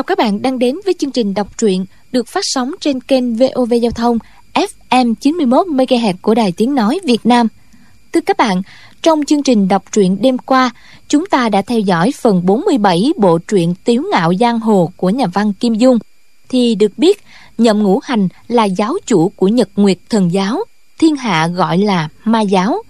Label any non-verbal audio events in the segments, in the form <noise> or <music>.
Chào các bạn đang đến với chương trình đọc truyện được phát sóng trên kênh VOV Giao thông FM 91 MHz của Đài Tiếng nói Việt Nam. Thưa các bạn, trong chương trình đọc truyện đêm qua, chúng ta đã theo dõi phần 47 bộ truyện Tiếu ngạo giang hồ của nhà văn Kim Dung. Thì được biết, Nhậm Ngũ Hành là giáo chủ của Nhật Nguyệt Thần giáo, thiên hạ gọi là Ma giáo.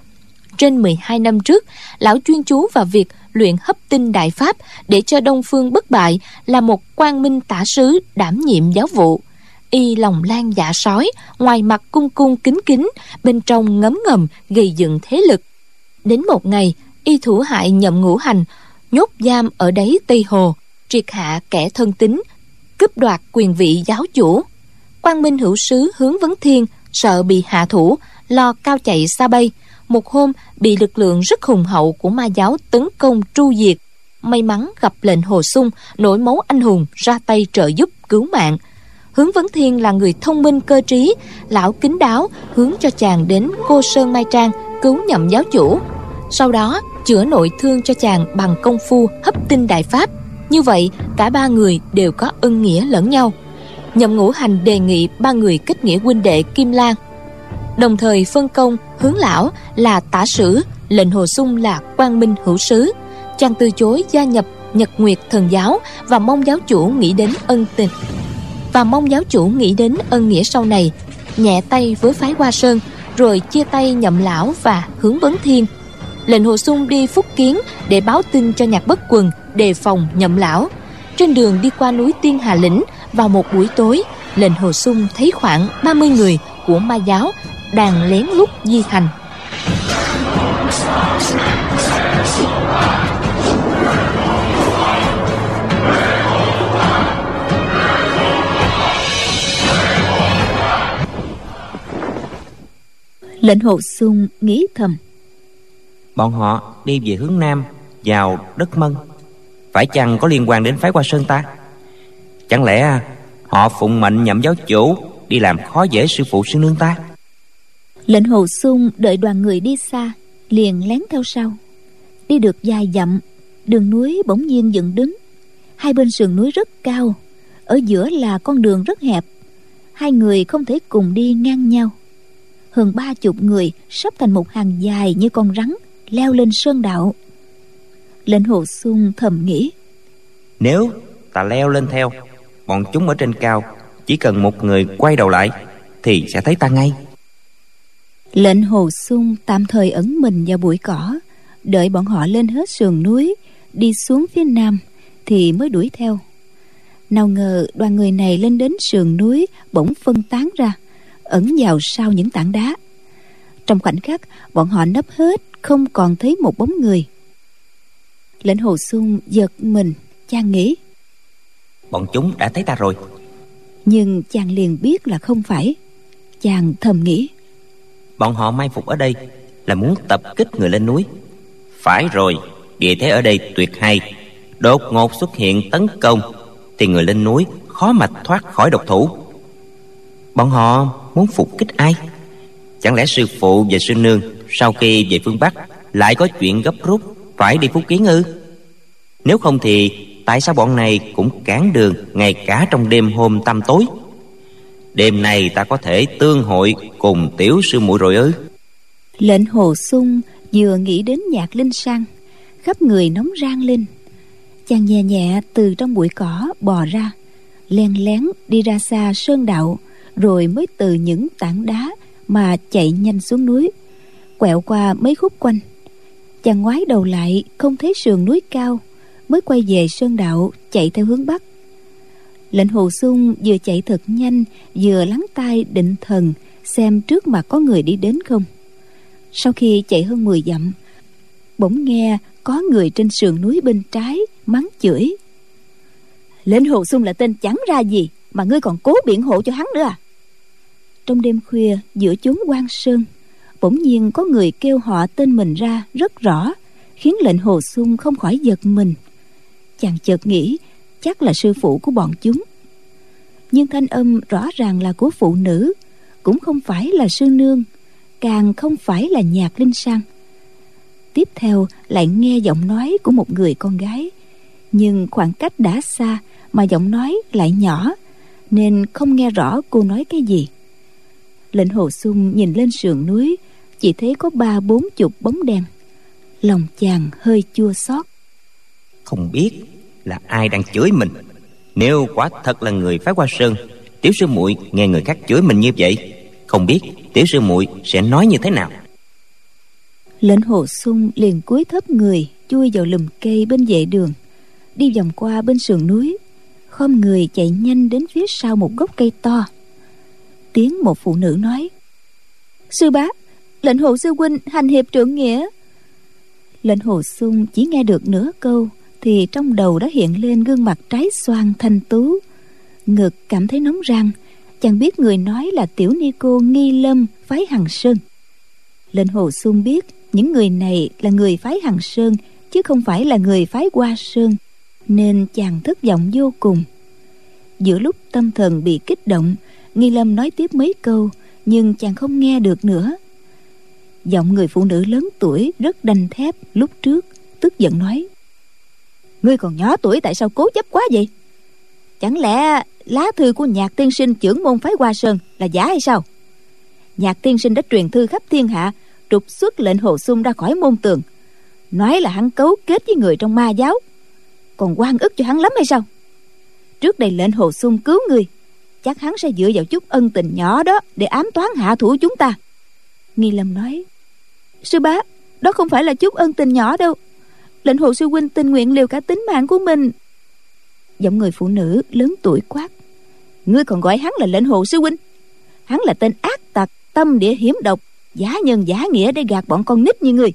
Trên 12 năm trước, lão chuyên chú vào việc luyện hấp tinh đại pháp để cho Đông Phương bất bại là một quan minh tả sứ đảm nhiệm giáo vụ. Y lòng lan dạ sói, ngoài mặt cung cung kính kính, bên trong ngấm ngầm gây dựng thế lực. Đến một ngày, y thủ hại nhậm ngũ hành, nhốt giam ở đáy Tây Hồ, triệt hạ kẻ thân tín, cướp đoạt quyền vị giáo chủ. Quang Minh hữu sứ hướng vấn thiên, sợ bị hạ thủ, lo cao chạy xa bay, một hôm, bị lực lượng rất hùng hậu của ma giáo tấn công tru diệt. May mắn gặp lệnh hồ sung, nổi máu anh hùng, ra tay trợ giúp cứu mạng. Hướng vấn thiên là người thông minh cơ trí, lão kính đáo, hướng cho chàng đến cô sơn mai trang cứu nhậm giáo chủ. Sau đó, chữa nội thương cho chàng bằng công phu hấp tinh đại pháp. Như vậy, cả ba người đều có ân nghĩa lẫn nhau. Nhậm ngũ hành đề nghị ba người kết nghĩa huynh đệ kim lan đồng thời phân công hướng lão là tả sử, lệnh hồ sung là quang minh hữu sứ. Chàng từ chối gia nhập nhật nguyệt thần giáo và mong giáo chủ nghĩ đến ân tình. Và mong giáo chủ nghĩ đến ân nghĩa sau này, nhẹ tay với phái hoa sơn, rồi chia tay nhậm lão và hướng vấn thiên. Lệnh hồ sung đi phúc kiến để báo tin cho nhạc bất quần đề phòng nhậm lão. Trên đường đi qua núi tiên hà lĩnh, vào một buổi tối, lệnh hồ sung thấy khoảng 30 người của ma giáo đang lén lút di hành. Lệnh hồ sung nghĩ thầm. Bọn họ đi về hướng nam, vào đất mân. Phải chăng có liên quan đến phái qua sơn ta? Chẳng lẽ họ phụng mệnh nhậm giáo chủ đi làm khó dễ sư phụ sư nương ta? Lệnh hồ sung đợi đoàn người đi xa, liền lén theo sau. Đi được dài dặm, đường núi bỗng nhiên dựng đứng. Hai bên sườn núi rất cao, ở giữa là con đường rất hẹp. Hai người không thể cùng đi ngang nhau. Hơn ba chục người sắp thành một hàng dài như con rắn, leo lên sơn đạo. Lệnh hồ sung thầm nghĩ, nếu ta leo lên theo, bọn chúng ở trên cao, chỉ cần một người quay đầu lại, thì sẽ thấy ta ngay lệnh hồ sung tạm thời ẩn mình vào bụi cỏ đợi bọn họ lên hết sườn núi đi xuống phía nam thì mới đuổi theo. Nào ngờ đoàn người này lên đến sườn núi bỗng phân tán ra ẩn vào sau những tảng đá. Trong khoảnh khắc bọn họ nấp hết không còn thấy một bóng người. Lệnh hồ sung giật mình chàng nghĩ bọn chúng đã thấy ta rồi. Nhưng chàng liền biết là không phải. Chàng thầm nghĩ bọn họ mai phục ở đây là muốn tập kích người lên núi. Phải rồi, địa thế ở đây tuyệt hay. Đột ngột xuất hiện tấn công, thì người lên núi khó mà thoát khỏi độc thủ. Bọn họ muốn phục kích ai? Chẳng lẽ sư phụ và sư nương sau khi về phương bắc lại có chuyện gấp rút phải đi phúc kiến ư? Nếu không thì tại sao bọn này cũng cản đường ngay cả trong đêm hôm tăm tối? Đêm nay ta có thể tương hội cùng tiểu sư muội rồi ư? Lệnh hồ sung vừa nghĩ đến nhạc linh sang, khắp người nóng rang lên. Chàng nhẹ nhẹ từ trong bụi cỏ bò ra, len lén đi ra xa sơn đạo, rồi mới từ những tảng đá mà chạy nhanh xuống núi, quẹo qua mấy khúc quanh. Chàng ngoái đầu lại không thấy sườn núi cao, mới quay về sơn đạo chạy theo hướng bắc lệnh hồ sung vừa chạy thật nhanh vừa lắng tai định thần xem trước mặt có người đi đến không. Sau khi chạy hơn 10 dặm bỗng nghe có người trên sườn núi bên trái mắng chửi. Lệnh hồ sung là tên chẳng ra gì mà ngươi còn cố biện hộ cho hắn nữa à? Trong đêm khuya giữa chốn quan sơn bỗng nhiên có người kêu họ tên mình ra rất rõ khiến lệnh hồ sung không khỏi giật mình. Chàng chợt nghĩ chắc là sư phụ của bọn chúng. Nhưng thanh âm rõ ràng là của phụ nữ, cũng không phải là sư nương, càng không phải là nhạc linh sang. Tiếp theo lại nghe giọng nói của một người con gái, nhưng khoảng cách đã xa mà giọng nói lại nhỏ, nên không nghe rõ cô nói cái gì. Lệnh hồ sung nhìn lên sườn núi, chỉ thấy có ba bốn chục bóng đen lòng chàng hơi chua xót. Không biết là ai đang chửi mình? Nếu quả thật là người phái hoa sơn, tiểu sư muội nghe người khác chửi mình như vậy, không biết tiểu sư muội sẽ nói như thế nào? Lệnh hồ sung liền cúi thấp người, chui vào lùm cây bên vệ đường, đi vòng qua bên sườn núi. Khom người chạy nhanh đến phía sau một gốc cây to. Tiếng một phụ nữ nói, sư bá, lệnh hồ sư huynh hành hiệp trượng nghĩa. Lệnh hồ sung chỉ nghe được nửa câu thì trong đầu đã hiện lên gương mặt trái xoan thanh tú. Ngực cảm thấy nóng rang chàng biết người nói là tiểu ni cô nghi lâm, phái hằng sơn. Lệnh hồ xuân biết những người này là người phái hằng sơn, chứ không phải là người phái hoa sơn, nên chàng thất vọng vô cùng. Giữa lúc tâm thần bị kích động, nghi lâm nói tiếp mấy câu, nhưng chàng không nghe được nữa. Giọng người phụ nữ lớn tuổi rất đanh thép lúc trước, tức giận nói ngươi còn nhỏ tuổi tại sao cố chấp quá vậy? Chẳng lẽ lá thư của nhạc tiên sinh trưởng môn phái hoa sơn là giả hay sao? Nhạc tiên sinh đã truyền thư khắp thiên hạ, trục xuất lệnh hồ sung ra khỏi môn tường. Nói là hắn cấu kết với người trong ma giáo. Còn quan ức cho hắn lắm hay sao? Trước đây lệnh hồ sung cứu người, chắc hắn sẽ dựa vào chút ân tình nhỏ đó để ám toán hạ thủ chúng ta. Nghi lâm nói, sư bá, đó không phải là chút ân tình nhỏ đâu lệnh hồ sư huynh tình nguyện liều cả tính mạng của mình. Giọng người phụ nữ lớn tuổi quát. Ngươi còn gọi hắn là lệnh hồ sư huynh. Hắn là tên ác tặc, tâm địa hiểm độc, giả nhân giả nghĩa để gạt bọn con nít như ngươi.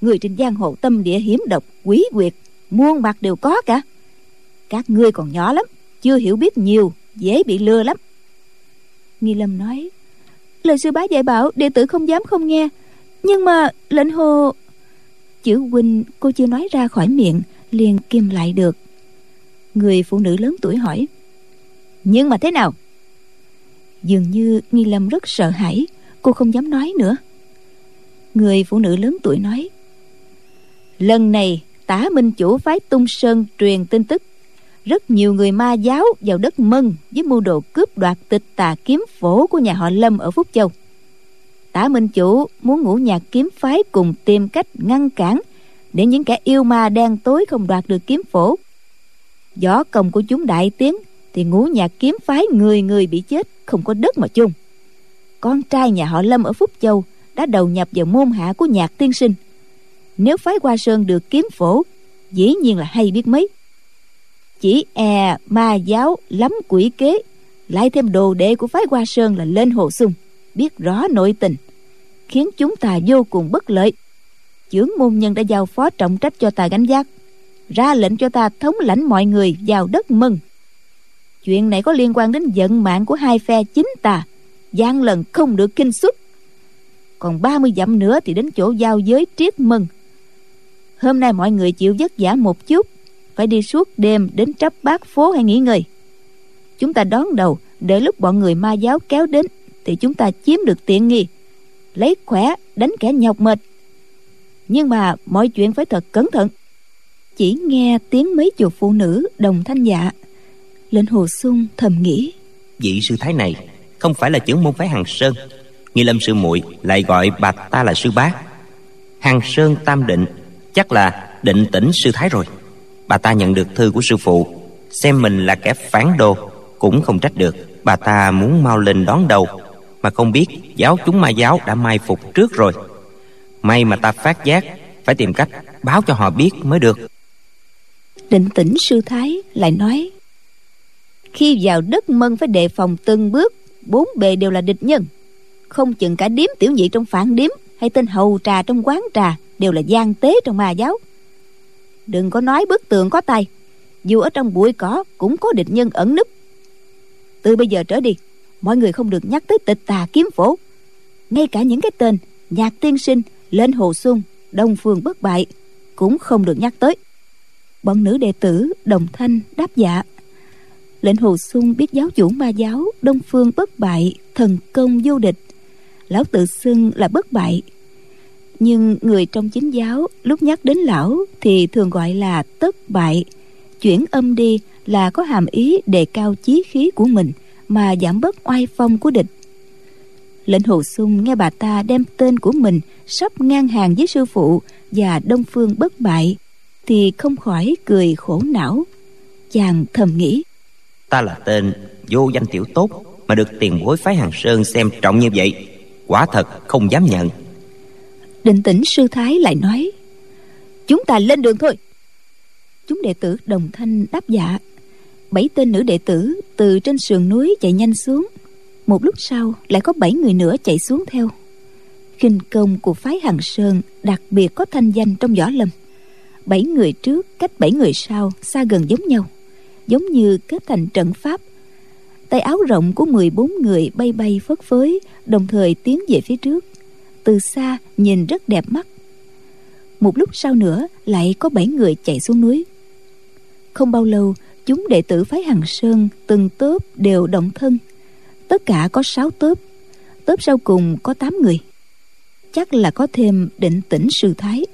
Người trên giang hồ tâm địa hiểm độc quý quyệt, muôn bạc đều có cả. Các ngươi còn nhỏ lắm, chưa hiểu biết nhiều, dễ bị lừa lắm. Nghi lâm nói, lời sư bá dạy bảo đệ tử không dám không nghe, nhưng mà lệnh hồ chữ huynh cô chưa nói ra khỏi miệng, liền kim lại được. Người phụ nữ lớn tuổi hỏi, nhưng mà thế nào? Dường như nghi lâm rất sợ hãi, cô không dám nói nữa. Người phụ nữ lớn tuổi nói, lần này, tả minh chủ phái tung sơn truyền tin tức. Rất nhiều người ma giáo vào đất mân với mưu đồ cướp đoạt tịch tà kiếm phổ của nhà họ lâm ở phúc châu tả minh chủ muốn ngũ nhạc kiếm phái cùng tìm cách ngăn cản để những kẻ yêu ma đen tối không đoạt được kiếm phổ. Võ công của chúng đại tiến thì ngũ nhạc kiếm phái người người bị chết, không có đất mà chung con trai nhà họ lâm ở phúc châu đã đầu nhập vào môn hạ của nhạc tiên sinh. Nếu phái hoa sơn được kiếm phổ, dĩ nhiên là hay biết mấy. Chỉ e ma giáo lắm quỷ kế, lại thêm đồ đệ của phái hoa sơn là lên hồ sung, biết rõ nội tình khiến chúng ta vô cùng bất lợi. Chưởng môn nhân đã giao phó trọng trách cho ta gánh giác ra lệnh cho ta thống lãnh mọi người vào đất mừng. Chuyện này có liên quan đến vận mạng của hai phe chính ta, gian lần không được kinh xuất. Còn 30 dặm nữa thì đến chỗ giao giới triết mừng. Hôm nay mọi người chịu vất vả một chút, phải đi suốt đêm đến trắp bát phố hay nghỉ ngơi. Chúng ta đón đầu để lúc bọn người ma giáo kéo đến, thì chúng ta chiếm được tiện nghi lấy khỏe, đánh kẻ nhọc mệt. Nhưng mà mọi chuyện phải thật cẩn thận. Chỉ nghe tiếng mấy chục phụ nữ, đồng thanh dạ. Lệnh hồ sung thầm nghĩ. Vị sư thái này không phải là trưởng môn phái hằng sơn. Nghi lâm sư muội lại gọi bà ta là sư bá. Hằng sơn tam định, chắc là định tĩnh sư thái rồi. Bà ta nhận được thư của sư phụ, xem mình là kẻ phản đồ, cũng không trách được. Bà ta muốn mau lên đón đầu mà không biết giáo chúng ma giáo đã mai phục trước rồi. May mà ta phát giác, phải tìm cách báo cho họ biết mới được. Định tĩnh sư thái lại nói, khi vào đất mân phải đề phòng từng bước, bốn bề đều là địch nhân. Không chừng cả điếm tiểu nhị trong phản điếm hay tên hầu trà trong quán trà đều là gian tế trong ma giáo. Đừng có nói bức tường có tay dù ở trong bụi cỏ cũng có địch nhân ẩn núp. Từ bây giờ trở đi mọi người không được nhắc tới tịch tà kiếm phổ. Ngay cả những cái tên nhạc tiên sinh lên hồ xuân, đông phương bất bại cũng không được nhắc tới. Bọn nữ đệ tử đồng thanh đáp dạ. Lệnh hồ xuân biết giáo chủ ma giáo, đông phương bất bại, thần công vô địch. Lão tự xưng là bất bại. Nhưng người trong chính giáo lúc nhắc đến lão thì thường gọi là tất bại. Chuyển âm đi là có hàm ý đề cao chí khí của mình mà giảm bớt oai phong của địch. Lệnh hồ sung nghe bà ta đem tên của mình sắp ngang hàng với sư phụ và đông phương bất bại thì không khỏi cười khổ não. Chàng thầm nghĩ ta là tên vô danh tiểu tốt mà được tiền bối phái hàng sơn xem trọng như vậy quả thật không dám nhận. Định tĩnh sư thái lại nói chúng ta lên đường thôi. Chúng đệ tử đồng thanh đáp dạ bảy tên nữ đệ tử từ trên sườn núi chạy nhanh xuống. Một lúc sau lại có bảy người nữa chạy xuống theo. Khinh công của phái hằng sơn đặc biệt có thanh danh trong võ lâm. Bảy người trước cách bảy người sau xa gần giống nhau, giống như kết thành trận pháp. Tay áo rộng của 14 người bay bay phất phới, đồng thời tiến về phía trước. Từ xa nhìn rất đẹp mắt. Một lúc sau nữa lại có bảy người chạy xuống núi. Không bao lâu chúng đệ tử phái hằng sơn từng tớp đều động thân. Tất cả có sáu tớp. Tớp sau cùng có tám người. Chắc là có thêm định tĩnh sư thái.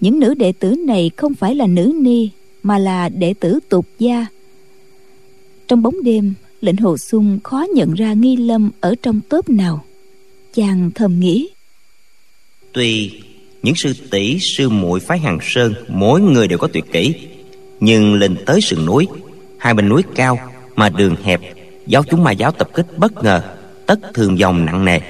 Những nữ đệ tử này không phải là nữ ni, mà là đệ tử tục gia. Trong bóng đêm, lệnh hồ sung khó nhận ra nghi lâm ở trong tớp nào. Chàng thầm nghĩ. Tuy những sư tỷ, sư muội phái hàng sơn mỗi người đều có tuyệt kỹ nhưng lên tới sườn núi, hai bên núi cao mà đường hẹp, giáo chúng ma giáo tập kích bất ngờ, tất thường dòng nặng nề.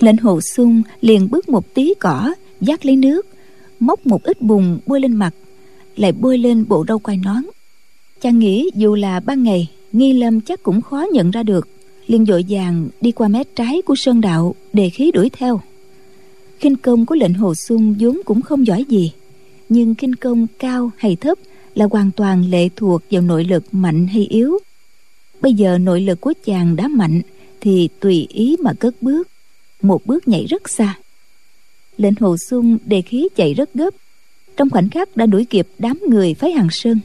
Lệnh hồ sung liền bước một tí cỏ dắt lấy nước, móc một ít bùn bôi lên mặt, lại bôi lên bộ râu quai nón. Chàng nghĩ dù là ban ngày, nghi lâm chắc cũng khó nhận ra được liền dội vàng đi qua mé trái của sơn đạo đề khí đuổi theo. Khinh công của lệnh hồ xuân vốn cũng không giỏi gì, nhưng khinh công cao hay thấp là hoàn toàn lệ thuộc vào nội lực mạnh hay yếu. Bây giờ nội lực của chàng đã mạnh thì tùy ý mà cất bước, một bước nhảy rất xa. Lệnh hồ xuân đề khí chạy rất gấp, trong khoảnh khắc đã đuổi kịp đám người phái hàng sơn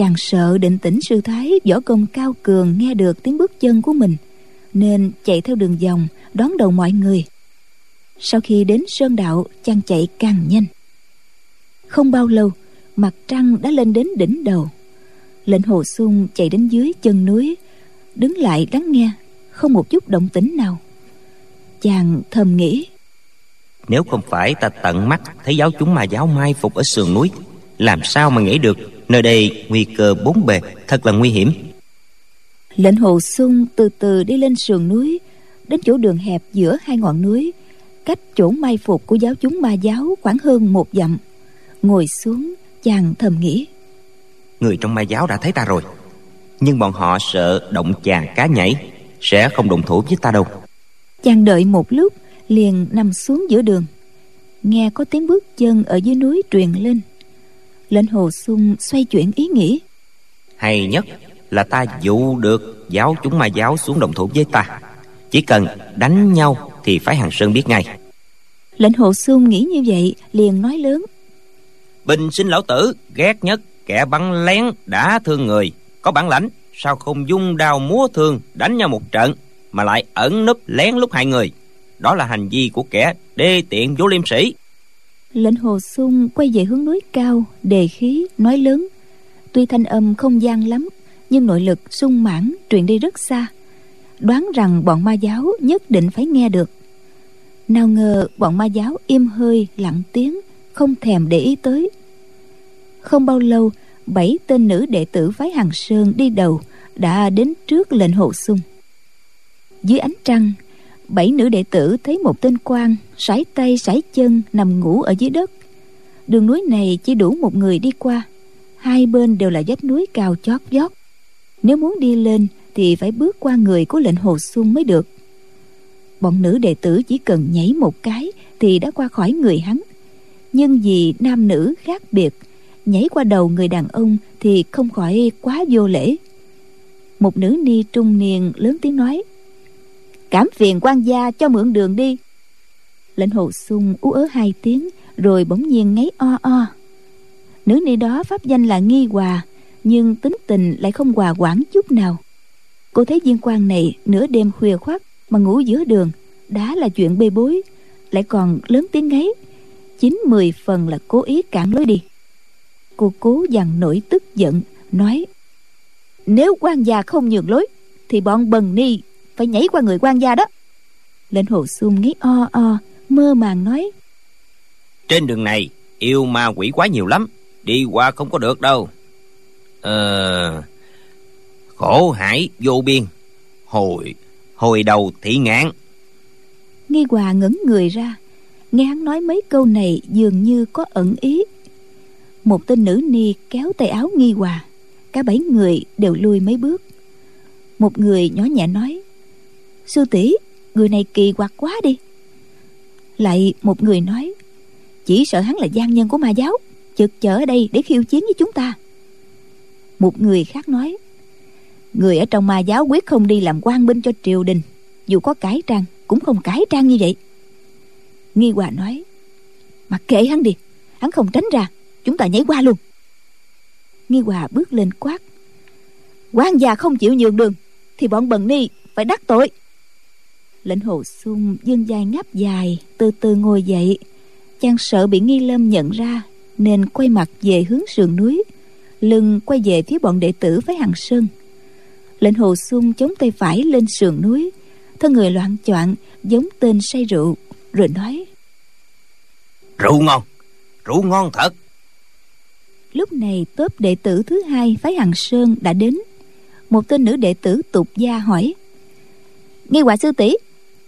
chàng sợ định tĩnh sư thái, võ công cao cường, nghe được tiếng bước chân của mình, nên chạy theo đường vòng, đón đầu mọi người. Sau khi đến sơn đạo, chàng chạy càng nhanh. Không bao lâu, mặt trăng đã lên đến đỉnh đầu. Lệnh hồ sung chạy đến dưới chân núi, đứng lại lắng nghe, không một chút động tĩnh nào. Chàng thầm nghĩ, nếu không phải ta tận mắt thấy giáo chúng mà giáo mai phục ở sườn núi, làm sao mà nghĩ được nơi đây nguy cơ bốn bề thật là nguy hiểm. Lệnh hồ sung từ từ đi lên sườn núi đến chỗ đường hẹp giữa hai ngọn núi cách chỗ mai phục của giáo chúng ma giáo khoảng hơn một dặm. Ngồi xuống chàng thầm nghĩ. Người trong ma giáo đã thấy ta rồi nhưng bọn họ sợ động chàng cá nhảy sẽ không đồng thủ với ta đâu. Chàng đợi một lúc liền nằm xuống giữa đường. Nghe có tiếng bước chân ở dưới núi truyền lên lệnh hồ sung xoay chuyển ý nghĩ. Hay nhất là ta dụ được giáo chúng ma giáo xuống đồng thủ với ta. Chỉ cần đánh nhau thì phái hàng sơn biết ngay. Lệnh hồ sung nghĩ như vậy liền nói lớn. Bình sinh lão tử ghét nhất kẻ bắn lén đã thương người. Có bản lãnh sao không dung đao múa thương đánh nhau một trận mà lại ẩn núp lén lúc hại người? Đó là hành vi của kẻ đê tiện vô liêm sĩ lệnh hồ sung quay về hướng núi cao, đề khí, nói lớn. Tuy thanh âm không gian lắm, nhưng nội lực sung mãn, truyền đi rất xa. Đoán rằng bọn ma giáo nhất định phải nghe được. Nào ngờ bọn ma giáo im hơi, lặng tiếng, không thèm để ý tới. Không bao lâu, bảy tên nữ đệ tử phái hằng sơn đi đầu, đã đến trước lệnh hồ sung. Dưới ánh trăng bảy nữ đệ tử thấy một tên quan, sải tay, sải chân, nằm ngủ ở dưới đất. Đường núi này chỉ đủ một người đi qua. Hai bên đều là vách núi cao chót vót. Nếu muốn đi lên thì phải bước qua người của lệnh hồ xuân mới được. Bọn nữ đệ tử chỉ cần nhảy một cái thì đã qua khỏi người hắn. Nhưng vì nam nữ khác biệt, nhảy qua đầu người đàn ông thì không khỏi quá vô lễ. Một nữ ni trung niên lớn tiếng nói cảm phiền quan gia cho mượn đường đi. Lệnh hồ sung ú ớ hai tiếng, rồi bỗng nhiên ngáy o o. Nữ ni đó pháp danh là nghi hòa, nhưng tính tình lại không hòa quản chút nào. Cô thấy viên quan này nửa đêm khuya khoắt mà ngủ giữa đường, đã là chuyện bê bối, lại còn lớn tiếng ngáy. Chín mười phần là cố ý cản lối đi. Cô cố dằn nổi tức giận, nói, nếu quan gia không nhường lối, thì bọn bần ni phải nhảy qua người quan gia đó. Lệnh hồ xuân nghĩ o o mơ màng nói. Trên đường này yêu ma quỷ quá nhiều lắm đi qua không có được đâu. Ờ khổ hải vô biên hồi hồi đầu thị ngạn. Nghi hòa ngẩng người ra nghe hắn nói mấy câu này dường như có ẩn ý. Một tên nữ ni kéo tay áo nghi hòa cả bảy người đều lui mấy bước. Một người nhỏ nhẹ nói sư tỷ, người này kỳ quặc quá đi. Lại một người nói, chỉ sợ hắn là gian nhân của ma giáo chực chở ở đây để khiêu chiến với chúng ta. Một người khác nói, người ở trong ma giáo quyết không đi làm quan binh cho triều đình, dù có cải trang cũng không cải trang như vậy. Nghi hòa nói, mặc kệ hắn đi, hắn không tránh ra, chúng ta nhảy qua luôn. Nghi hòa bước lên quát, quan già không chịu nhường đường, thì bọn bần ni phải đắc tội lệnh hồ sung dương dài ngáp dài từ từ ngồi dậy. Chàng sợ bị nghi lâm nhận ra nên quay mặt về hướng sườn núi lưng quay về phía bọn đệ tử phái hằng sơn. Lệnh hồ sung chống tay phải lên sườn núi thân người loạn choạng giống tên say rượu rồi nói rượu ngon rượu ngon thật. Lúc này tốp đệ tử thứ hai phái hằng sơn đã đến. Một tên nữ đệ tử tục gia hỏi nghi hòa sư tỷ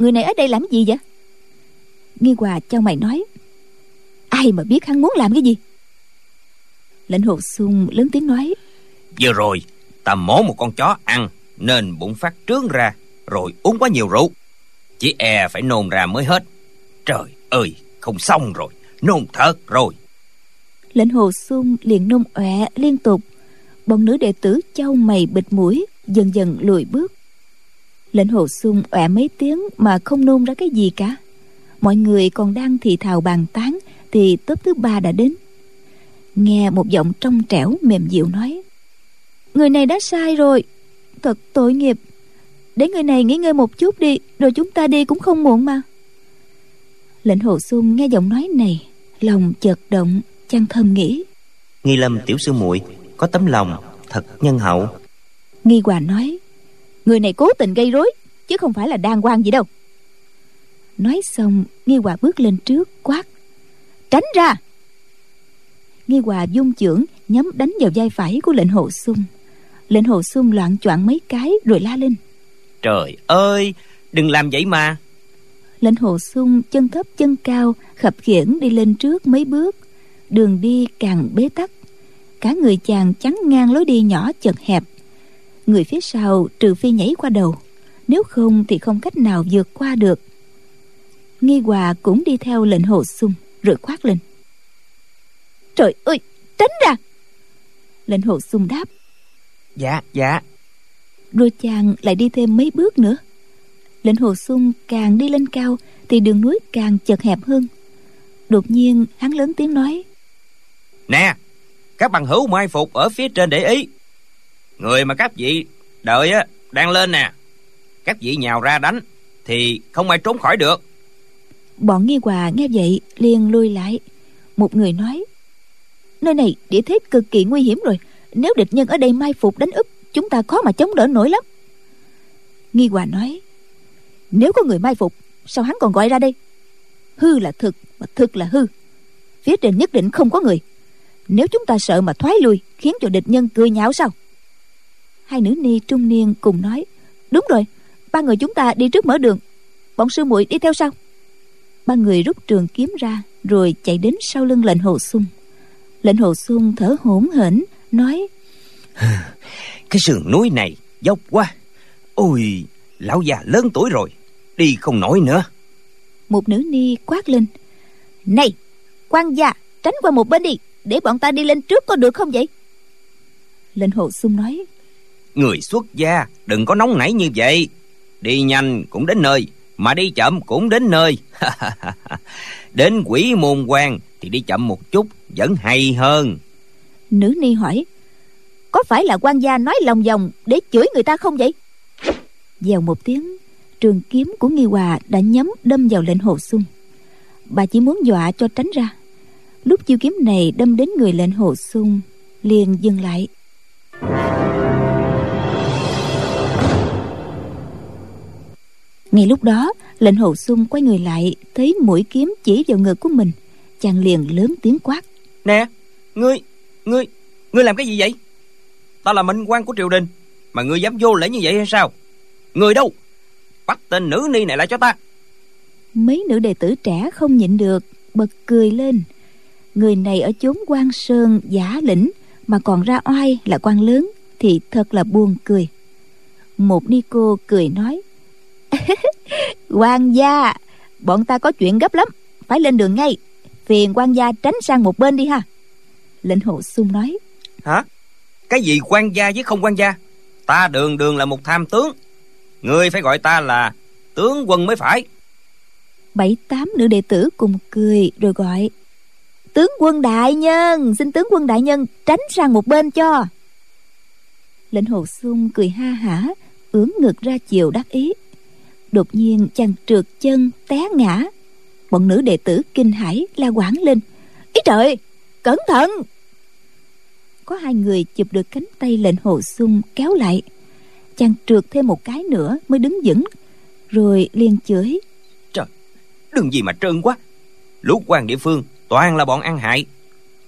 người này ở đây làm gì vậy? Nghi hòa cho mày nói ai mà biết hắn muốn làm cái gì? Lệnh hồ sung lớn tiếng nói vừa rồi ta mổ một con chó ăn nên bụng phát trướng ra rồi uống quá nhiều rượu. Chỉ e phải nôn ra mới hết. Trời ơi không xong rồi nôn thật rồi. Lệnh hồ sung liền nôn ọe liên tục. Bọn nữ đệ tử châu mày bịt mũi dần dần lùi bước lệnh hồ sung ọe mấy tiếng mà không nôn ra cái gì cả. Mọi người còn đang thì thào bàn tán thì tốp thứ ba đã đến. Nghe một giọng trong trẻo mềm dịu nói người này đã sai rồi. Thật tội nghiệp. Để người này nghỉ ngơi một chút đi rồi chúng ta đi cũng không muộn mà. Lệnh hồ sung nghe giọng nói này lòng chợt động chăng thầm nghĩ nghi lâm tiểu sư muội có tấm lòng thật nhân hậu. Nghi hòa nói người này cố tình gây rối chứ không phải là đàng hoàng gì đâu. Nói xong nghi hòa bước lên trước quát. Tránh ra! Nghi hòa dung chưởng nhắm đánh vào vai phải của lệnh hồ sung. Lệnh hồ sung loạn choạng mấy cái rồi la lên. Trời ơi đừng làm vậy mà. Lệnh hồ sung chân thấp chân cao khập khiễng đi lên trước mấy bước. Đường đi càng bế tắc. Cả người chàng chắn ngang lối đi nhỏ chật hẹp người phía sau trừ phi nhảy qua đầu. Nếu không thì không cách nào vượt qua được. Nghi hòa cũng đi theo lệnh hồ sung rồi khoát lên. Trời ơi tránh ra! Lệnh hồ sung đáp. Dạ dạ. Rồi chàng lại đi thêm mấy bước nữa. Lệnh hồ sung càng đi lên cao thì đường núi càng chật hẹp hơn. Đột nhiên hắn lớn tiếng nói. Nè các bằng hữu mai phục ở phía trên để ý người mà các vị đợi á, đang lên nè. Các vị nhào ra đánh thì không ai trốn khỏi được. Bọn nghi hòa nghe vậy liền lui lại. Một người nói, nơi này địa thế cực kỳ nguy hiểm rồi. Nếu địch nhân ở đây mai phục đánh úp, chúng ta khó mà chống đỡ nổi lắm. Nghi hòa nói, nếu có người mai phục, sao hắn còn gọi ra đây? Hư là thực mà thực là hư. Phía trên nhất định không có người. Nếu chúng ta sợ mà thoái lui, khiến cho địch nhân cười nhạo sao? Hai nữ ni trung niên cùng nói đúng rồi ba người chúng ta đi trước mở đường. Bọn sư muội đi theo sau. Ba người rút trường kiếm ra rồi chạy đến sau lưng lệnh hồ sung. Lệnh hồ sung thở hổn hển nói <laughs> cái sườn núi này dốc quá. Ôi lão già lớn tuổi rồi đi không nổi nữa. Một nữ ni quát lên này quan gia tránh qua một bên đi để bọn ta đi lên trước có được không vậy? Lệnh hồ sung nói người xuất gia, đừng có nóng nảy như vậy. Đi nhanh cũng đến nơi, mà đi chậm cũng đến nơi. <laughs> Đến quỷ môn quan thì đi chậm một chút, vẫn hay hơn. Nữ ni hỏi, có phải là quan gia nói lòng vòng để chửi người ta không vậy? Dèo một tiếng, trường kiếm của nghi hòa đã nhắm đâm vào lệnh hồ sung. Bà chỉ muốn dọa cho tránh ra. Lúc chiêu kiếm này đâm đến người lệnh hồ sung, liền dừng lại. Ngay lúc đó lệnh hồ sung quay người lại thấy mũi kiếm chỉ vào ngực của mình. Chàng liền lớn tiếng quát. Nè ngươi ngươi ngươi làm cái gì vậy? Ta là mệnh quan của triều đình mà ngươi dám vô lễ như vậy hay sao? Người đâu? Bắt tên nữ ni này lại cho ta. Mấy nữ đệ tử trẻ không nhịn được bật cười lên. Người này ở chốn quan sơn giả lĩnh mà còn ra oai là quan lớn thì thật là buồn cười. Một ni cô cười nói <laughs> quan gia bọn ta có chuyện gấp lắm. Phải lên đường ngay. Phiền quan gia tránh sang một bên đi ha. Lệnh hộ sung nói. Hả? Cái gì quan gia với không quan gia? Ta đường đường là một tham tướng. Người phải gọi ta là tướng quân mới phải. Bảy tám nữ đệ tử cùng cười rồi gọi. Tướng quân đại nhân xin tướng quân đại nhân tránh sang một bên cho. Lệnh hồ sung cười ha hả ưỡn ngực ra chiều đắc ý đột nhiên chàng trượt chân té ngã. Bọn nữ đệ tử kinh hãi la quảng lên. Ý trời! Cẩn thận! Có hai người chụp được cánh tay lệnh hồ sung kéo lại. Chàng trượt thêm một cái nữa mới đứng vững rồi liền chửi. Trời đừng gì mà trơn quá. Lũ quan địa phương toàn là bọn ăn hại.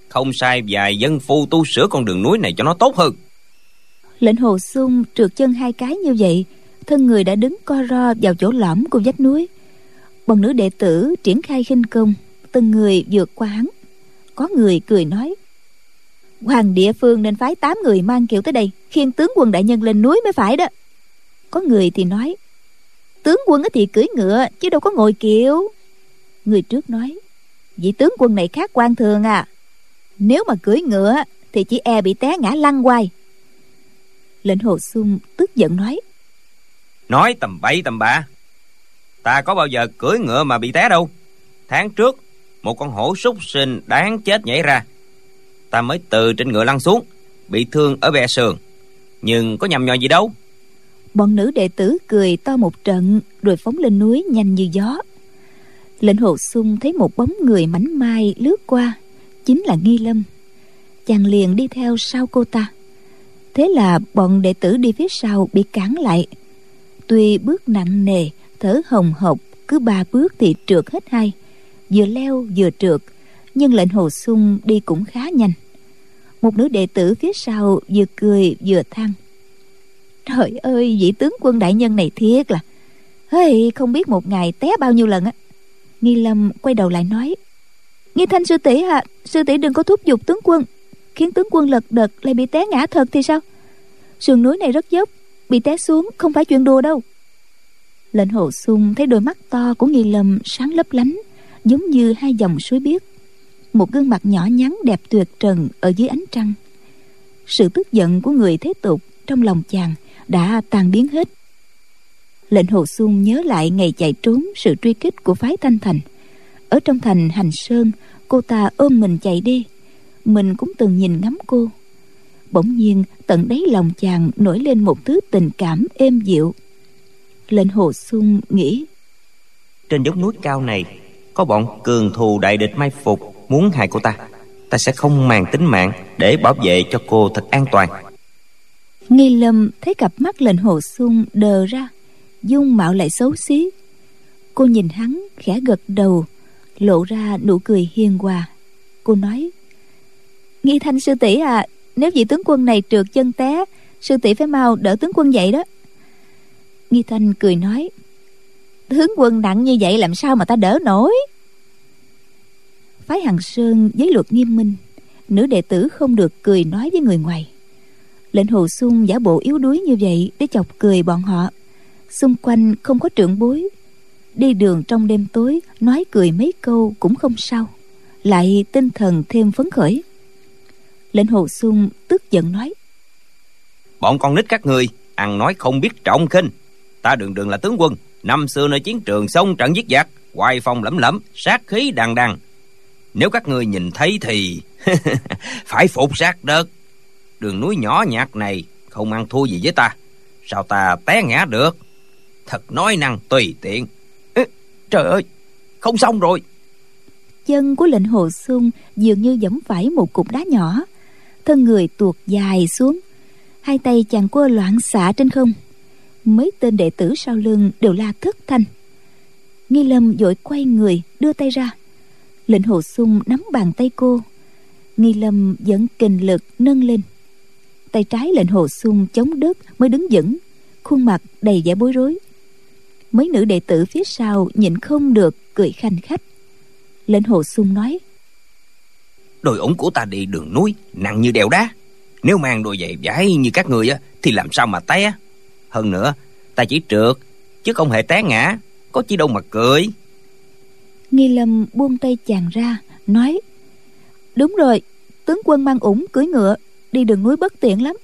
Không sai vài dân phu tu sửa con đường núi này cho nó tốt hơn. Lệnh hồ sung trượt chân hai cái như vậy thân người đã đứng co ro vào chỗ lõm của vách núi. Bọn nữ đệ tử triển khai khinh công, từng người vượt qua hắn. Có người cười nói, hoàng địa phương nên phái tám người mang kiệu tới đây, khiêng tướng quân đại nhân lên núi mới phải đó. Có người thì nói, tướng quân thì cưỡi ngựa, chứ đâu có ngồi kiệu người trước nói, vị tướng quân này khác quan thường à. Nếu mà cưỡi ngựa thì chỉ e bị té ngã lăn quay lệnh hồ sung tức giận nói nói tầm bậy tầm bạ. Ta có bao giờ cưỡi ngựa mà bị té đâu? Tháng trước, một con hổ súc sinh đáng chết nhảy ra. Ta mới từ trên ngựa lăn xuống, bị thương ở bè sườn. Nhưng có nhầm nhò gì đâu. Bọn nữ đệ tử cười to một trận, rồi phóng lên núi nhanh như gió. Lệnh hồ sung thấy một bóng người mảnh mai lướt qua, chính là nghi lâm. Chàng liền đi theo sau cô ta. Thế là bọn đệ tử đi phía sau bị cản lại tuy bước nặng nề thở hồng hộc cứ ba bước thì trượt hết hai. Vừa leo vừa trượt nhưng lệnh hồ sung đi cũng khá nhanh. Một nữ đệ tử phía sau vừa cười vừa than. Trời ơi vị tướng quân đại nhân này thiệt là. Hey, không biết một ngày té bao nhiêu lần á. Nghi lâm quay đầu lại nói. Nghi thanh sư tỷ à sư tỷ đừng có thúc giục tướng quân. Khiến tướng quân lật đật lại bị té ngã thật thì sao? Sườn núi này rất dốc bị té xuống, không phải chuyện đùa đâu. Lệnh hồ sung thấy đôi mắt to của nghi lâm sáng lấp lánh, giống như hai dòng suối biếc. Một gương mặt nhỏ nhắn đẹp tuyệt trần ở dưới ánh trăng. Sự tức giận của người thế tục trong lòng chàng đã tan biến hết. Lệnh hồ xuân nhớ lại ngày chạy trốn sự truy kích của phái thanh thành. Ở trong thành hành sơn, cô ta ôm mình chạy đi. Mình cũng từng nhìn ngắm cô bỗng nhiên tận đáy lòng chàng nổi lên một thứ tình cảm êm dịu. Lệnh hồ xuân nghĩ trên dốc núi cao này có bọn cường thù đại địch mai phục muốn hại cô ta. Ta sẽ không màng tính mạng để bảo vệ cho cô thật an toàn. Nghi lâm thấy cặp mắt lệnh hồ xuân đờ ra dung mạo lại xấu xí. Cô nhìn hắn khẽ gật đầu lộ ra nụ cười hiền hòa. Cô nói nghi thanh sư tỷ à nếu vị tướng quân này trượt chân té, sư tỷ phải mau đỡ tướng quân dậy đó. Nghi thanh cười nói, tướng quân nặng như vậy làm sao mà ta đỡ nổi? Phái hằng sơn với luật nghiêm minh, nữ đệ tử không được cười nói với người ngoài. Lệnh hồ xuân giả bộ yếu đuối như vậy để chọc cười bọn họ. Xung quanh không có trưởng bối. Đi đường trong đêm tối, nói cười mấy câu cũng không sao. Lại tinh thần thêm phấn khởi lệnh hồ sung tức giận nói. Bọn con nít các người ăn nói không biết trọng khinh. Ta đường đường là tướng quân năm xưa nơi chiến trường sông trận giết giặc hoài phong lẫm lẫm sát khí đằng đằng nếu các người nhìn thấy thì <laughs> phải phục sát đất. Đường núi nhỏ nhạt này không ăn thua gì với ta. Sao ta té ngã được? Thật nói năng tùy tiện. Ê, trời ơi không xong rồi. Chân của lệnh hồ sung dường như giẫm phải một cục đá nhỏ thân người tuột dài xuống. Hai tay chàng cua loạn xạ trên không. Mấy tên đệ tử sau lưng đều la thất thanh. Nghi lâm vội quay người đưa tay ra. Lệnh hồ sung nắm bàn tay cô. Nghi lâm dẫn kình lực nâng lên. Tay trái lệnh hồ sung chống đất mới đứng vững, khuôn mặt đầy vẻ bối rối. Mấy nữ đệ tử phía sau nhịn không được cười khanh khách. Lệnh hồ sung nói đôi ủng của ta đi đường núi nặng như đèo đá. Nếu mang đôi giày vải như các người á thì làm sao mà té? Hơn nữa ta chỉ trượt chứ không hề té ngã có chi đâu mà cười. Nghi lâm buông tay chàng ra nói đúng rồi tướng quân mang ủng cưỡi ngựa đi đường núi bất tiện lắm.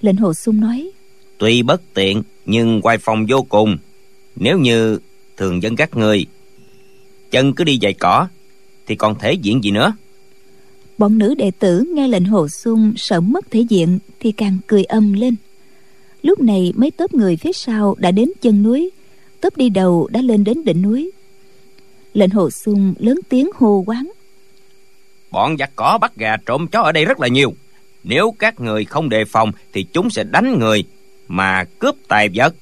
Lệnh hồ sung nói tuy bất tiện nhưng quay phòng vô cùng. Nếu như thường dân các người chân cứ đi dày cỏ thì còn thể diện gì nữa bọn nữ đệ tử nghe lệnh hồ sung sợ mất thể diện thì càng cười âm lên. Lúc này mấy tớp người phía sau đã đến chân núi tớp đi đầu đã lên đến đỉnh núi. Lệnh hồ sung lớn tiếng hô quán. Bọn giặc cỏ bắt gà trộm chó ở đây rất là nhiều. Nếu các người không đề phòng thì chúng sẽ đánh người mà cướp tài vật.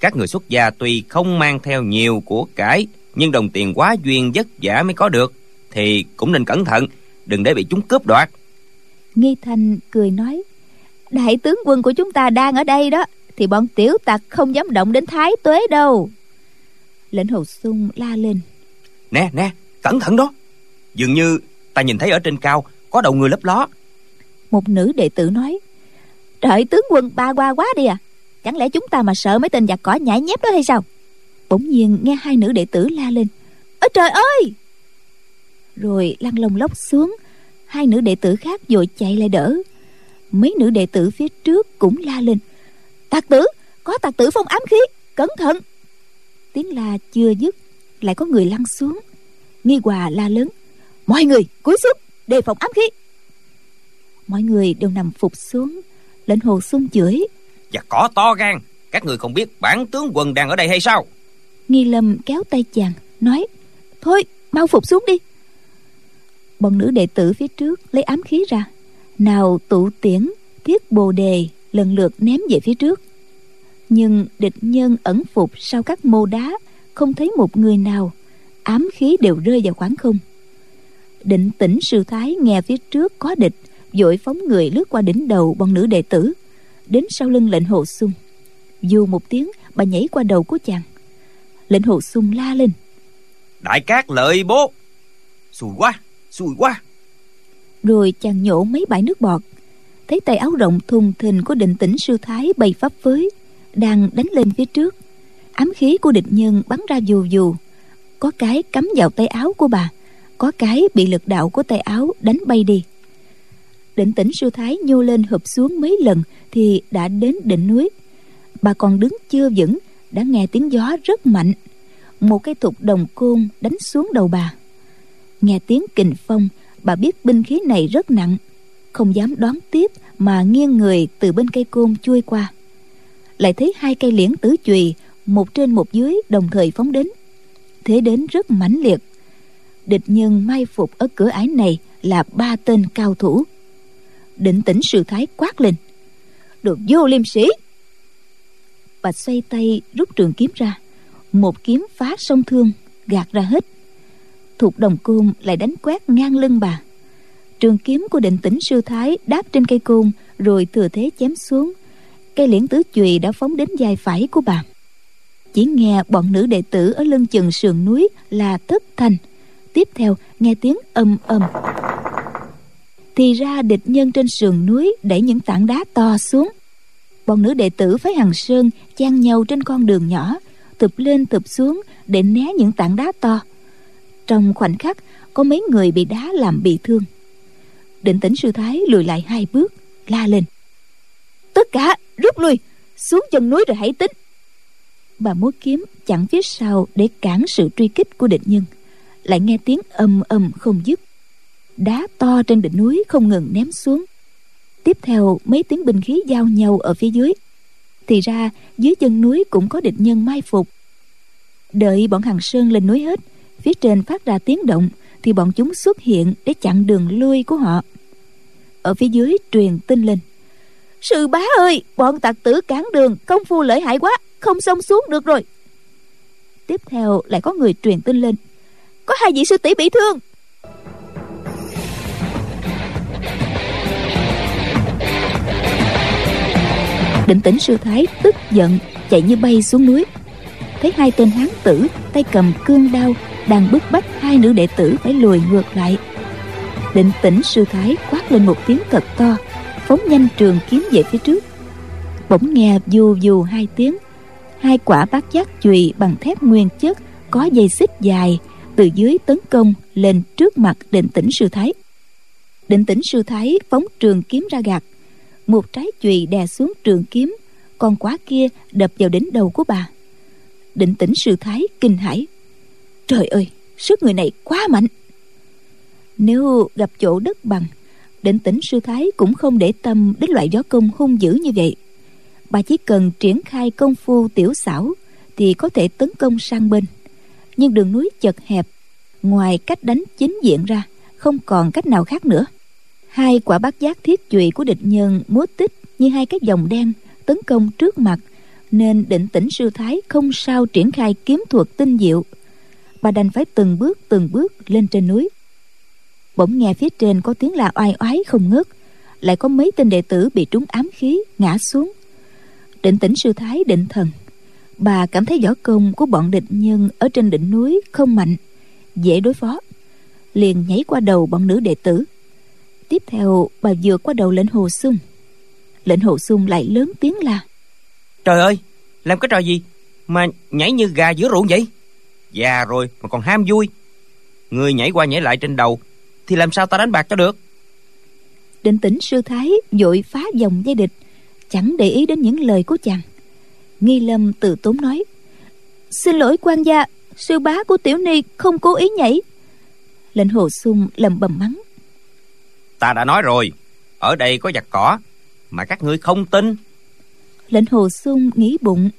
Các người xuất gia tuy không mang theo nhiều của cải, nhưng đồng tiền quá duyên vất vả mới có được, thì cũng nên cẩn thận đừng để bị chúng cướp đoạt. Nghi thanh cười nói đại tướng quân của chúng ta đang ở đây đó thì bọn tiểu tặc không dám động đến thái tuế đâu. Lệnh hồ sung la lên nè nè cẩn thận đó. Dường như ta nhìn thấy ở trên cao có đầu người lấp ló. Một nữ đệ tử nói trời tướng quân ba qua quá đi à chẳng lẽ chúng ta mà sợ mấy tên giặc cỏ nhảy nhép đó hay sao? Bỗng nhiên nghe hai nữ đệ tử la lên ôi trời ơi rồi lăn lông lóc xuống. Hai nữ đệ tử khác vội chạy lại đỡ. Mấy nữ đệ tử phía trước cũng la lên. Tạc tử có tạc tử phong ám khí cẩn thận. Tiếng la chưa dứt lại có người lăn xuống. Nghi hòa la lớn. Mọi người cúi xuống đề phòng ám khí. Mọi người đều nằm phục xuống lệnh hồ xung chửi. Và có to gan các người không biết bản tướng quân đang ở đây hay sao? Nghi lâm kéo tay chàng nói thôi mau phục xuống đi bọn nữ đệ tử phía trước lấy ám khí ra. Nào tụ tiễn, thiết bồ đề lần lượt ném về phía trước. Nhưng địch nhân ẩn phục sau các mô đá, không thấy một người nào. Ám khí đều rơi vào khoảng không. Định tĩnh sư thái nghe phía trước có địch vội phóng người lướt qua đỉnh đầu bọn nữ đệ tử. Đến sau lưng lệnh hồ sung dù một tiếng, bà nhảy qua đầu của chàng. Lệnh hồ sung la lên. Đại cát lợi bố. Xùi quá xui quá. Rồi chàng nhổ mấy bãi nước bọt. Thấy tay áo rộng thùng thình của định tĩnh sư thái bày pháp với, đang đánh lên phía trước. Ám khí của địch nhân bắn ra dù dù. Có cái cắm vào tay áo của bà, có cái bị lực đạo của tay áo đánh bay đi. Định tĩnh sư thái nhô lên hụp xuống mấy lần thì đã đến đỉnh núi. Bà còn đứng chưa vững, đã nghe tiếng gió rất mạnh. Một cây thục đồng côn đánh xuống đầu bà nghe tiếng kình phong, bà biết binh khí này rất nặng. Không dám đoán tiếp mà nghiêng người từ bên cây côn chui qua. Lại thấy hai cây liễn tứ chùy, một trên một dưới đồng thời phóng đến. Thế đến rất mãnh liệt. Địch nhân mai phục ở cửa ải này là ba tên cao thủ. Định tĩnh sự thái quát lên. Được vô liêm sĩ bà xoay tay rút trường kiếm ra. Một kiếm phá sông thương, gạt ra hết thuộc đồng côn lại đánh quét ngang lưng bà. Trường kiếm của định tĩnh sư thái đáp trên cây côn rồi thừa thế chém xuống. Cây liễn tứ chùy đã phóng đến vai phải của bà. Chỉ nghe bọn nữ đệ tử ở lưng chừng sườn núi là thất thành. tiếp theo nghe tiếng âm âm thì ra địch nhân trên sườn núi đẩy những tảng đá to xuống. Bọn nữ đệ tử phái hằng sơn chan nhau trên con đường nhỏ, tụp lên tụp xuống để né những tảng đá to trong khoảnh khắc, có mấy người bị đá làm bị thương. Định tĩnh sư thái lùi lại hai bước, la lên. Tất cả, rút lui, xuống chân núi rồi hãy tính. Bà múa kiếm chặn phía sau để cản sự truy kích của địch nhân. Lại nghe tiếng ầm ầm không dứt. Đá to trên đỉnh núi không ngừng ném xuống. Tiếp theo, mấy tiếng binh khí giao nhau ở phía dưới. Thì ra, dưới chân núi cũng có địch nhân mai phục. Đợi bọn hàng sơn lên núi hết phía trên phát ra tiếng động, thì bọn chúng xuất hiện để chặn đường lui của họ. Ở phía dưới truyền tin lên. Sư bá ơi, bọn tặc tử cản đường, công phu lợi hại quá, không xông xuống được rồi. Tiếp theo lại có người truyền tin lên. Có hai vị sư tỷ bị thương. Định tĩnh sư thái tức giận, chạy như bay xuống núi. Thấy hai tên hán tử, tay cầm cương đao đang bức bách hai nữ đệ tử phải lùi ngược lại. Định tĩnh sư thái quát lên một tiếng thật to, phóng nhanh trường kiếm về phía trước. Bỗng nghe dù dù hai tiếng, hai quả bát giác chùy bằng thép nguyên chất có dây xích dài từ dưới tấn công lên trước mặt định tĩnh sư thái. Định tĩnh sư thái phóng trường kiếm ra gạt, một trái chùy đè xuống trường kiếm còn quả kia đập vào đỉnh đầu của bà. Định tĩnh sư thái kinh hãi trời ơi, sức người này quá mạnh. Nếu gặp chỗ đất bằng định tĩnh sư thái cũng không để tâm đến loại gió công hung dữ như vậy. Bà chỉ cần triển khai công phu tiểu xảo thì có thể tấn công sang bên. Nhưng đường núi chật hẹp, ngoài cách đánh chính diện ra, không còn cách nào khác nữa. Hai quả bát giác thiết chùy của địch nhân múa tích như hai cái dòng đen tấn công trước mặt, nên định tĩnh sư thái không sao triển khai kiếm thuật tinh diệu bà đành phải từng bước từng bước lên trên núi. Bỗng nghe phía trên có tiếng là oai oái không ngớt, lại có mấy tên đệ tử bị trúng ám khí, ngã xuống. Định tĩnh sư thái, định thần. Bà cảm thấy võ công của bọn địch nhân ở trên đỉnh núi không mạnh, dễ đối phó. Liền nhảy qua đầu bọn nữ đệ tử. Tiếp theo, bà vượt qua đầu lệnh hồ sung. Lệnh hồ sung lại lớn tiếng là trời ơi, làm cái trò gì mà nhảy như gà giữa ruộng vậy? Già rồi mà còn ham vui. Người nhảy qua nhảy lại trên đầu thì làm sao ta đánh bạc cho được? Định tĩnh sư thái vội phá dòng dây địch chẳng để ý đến những lời của chàng. Nghi lâm từ tốn nói xin lỗi quan gia sư bá của tiểu ni không cố ý nhảy. Lệnh hồ sung lầm bầm mắng ta đã nói rồi ở đây có giặc cỏ mà các ngươi không tin. Lệnh hồ sung nghĩ bụng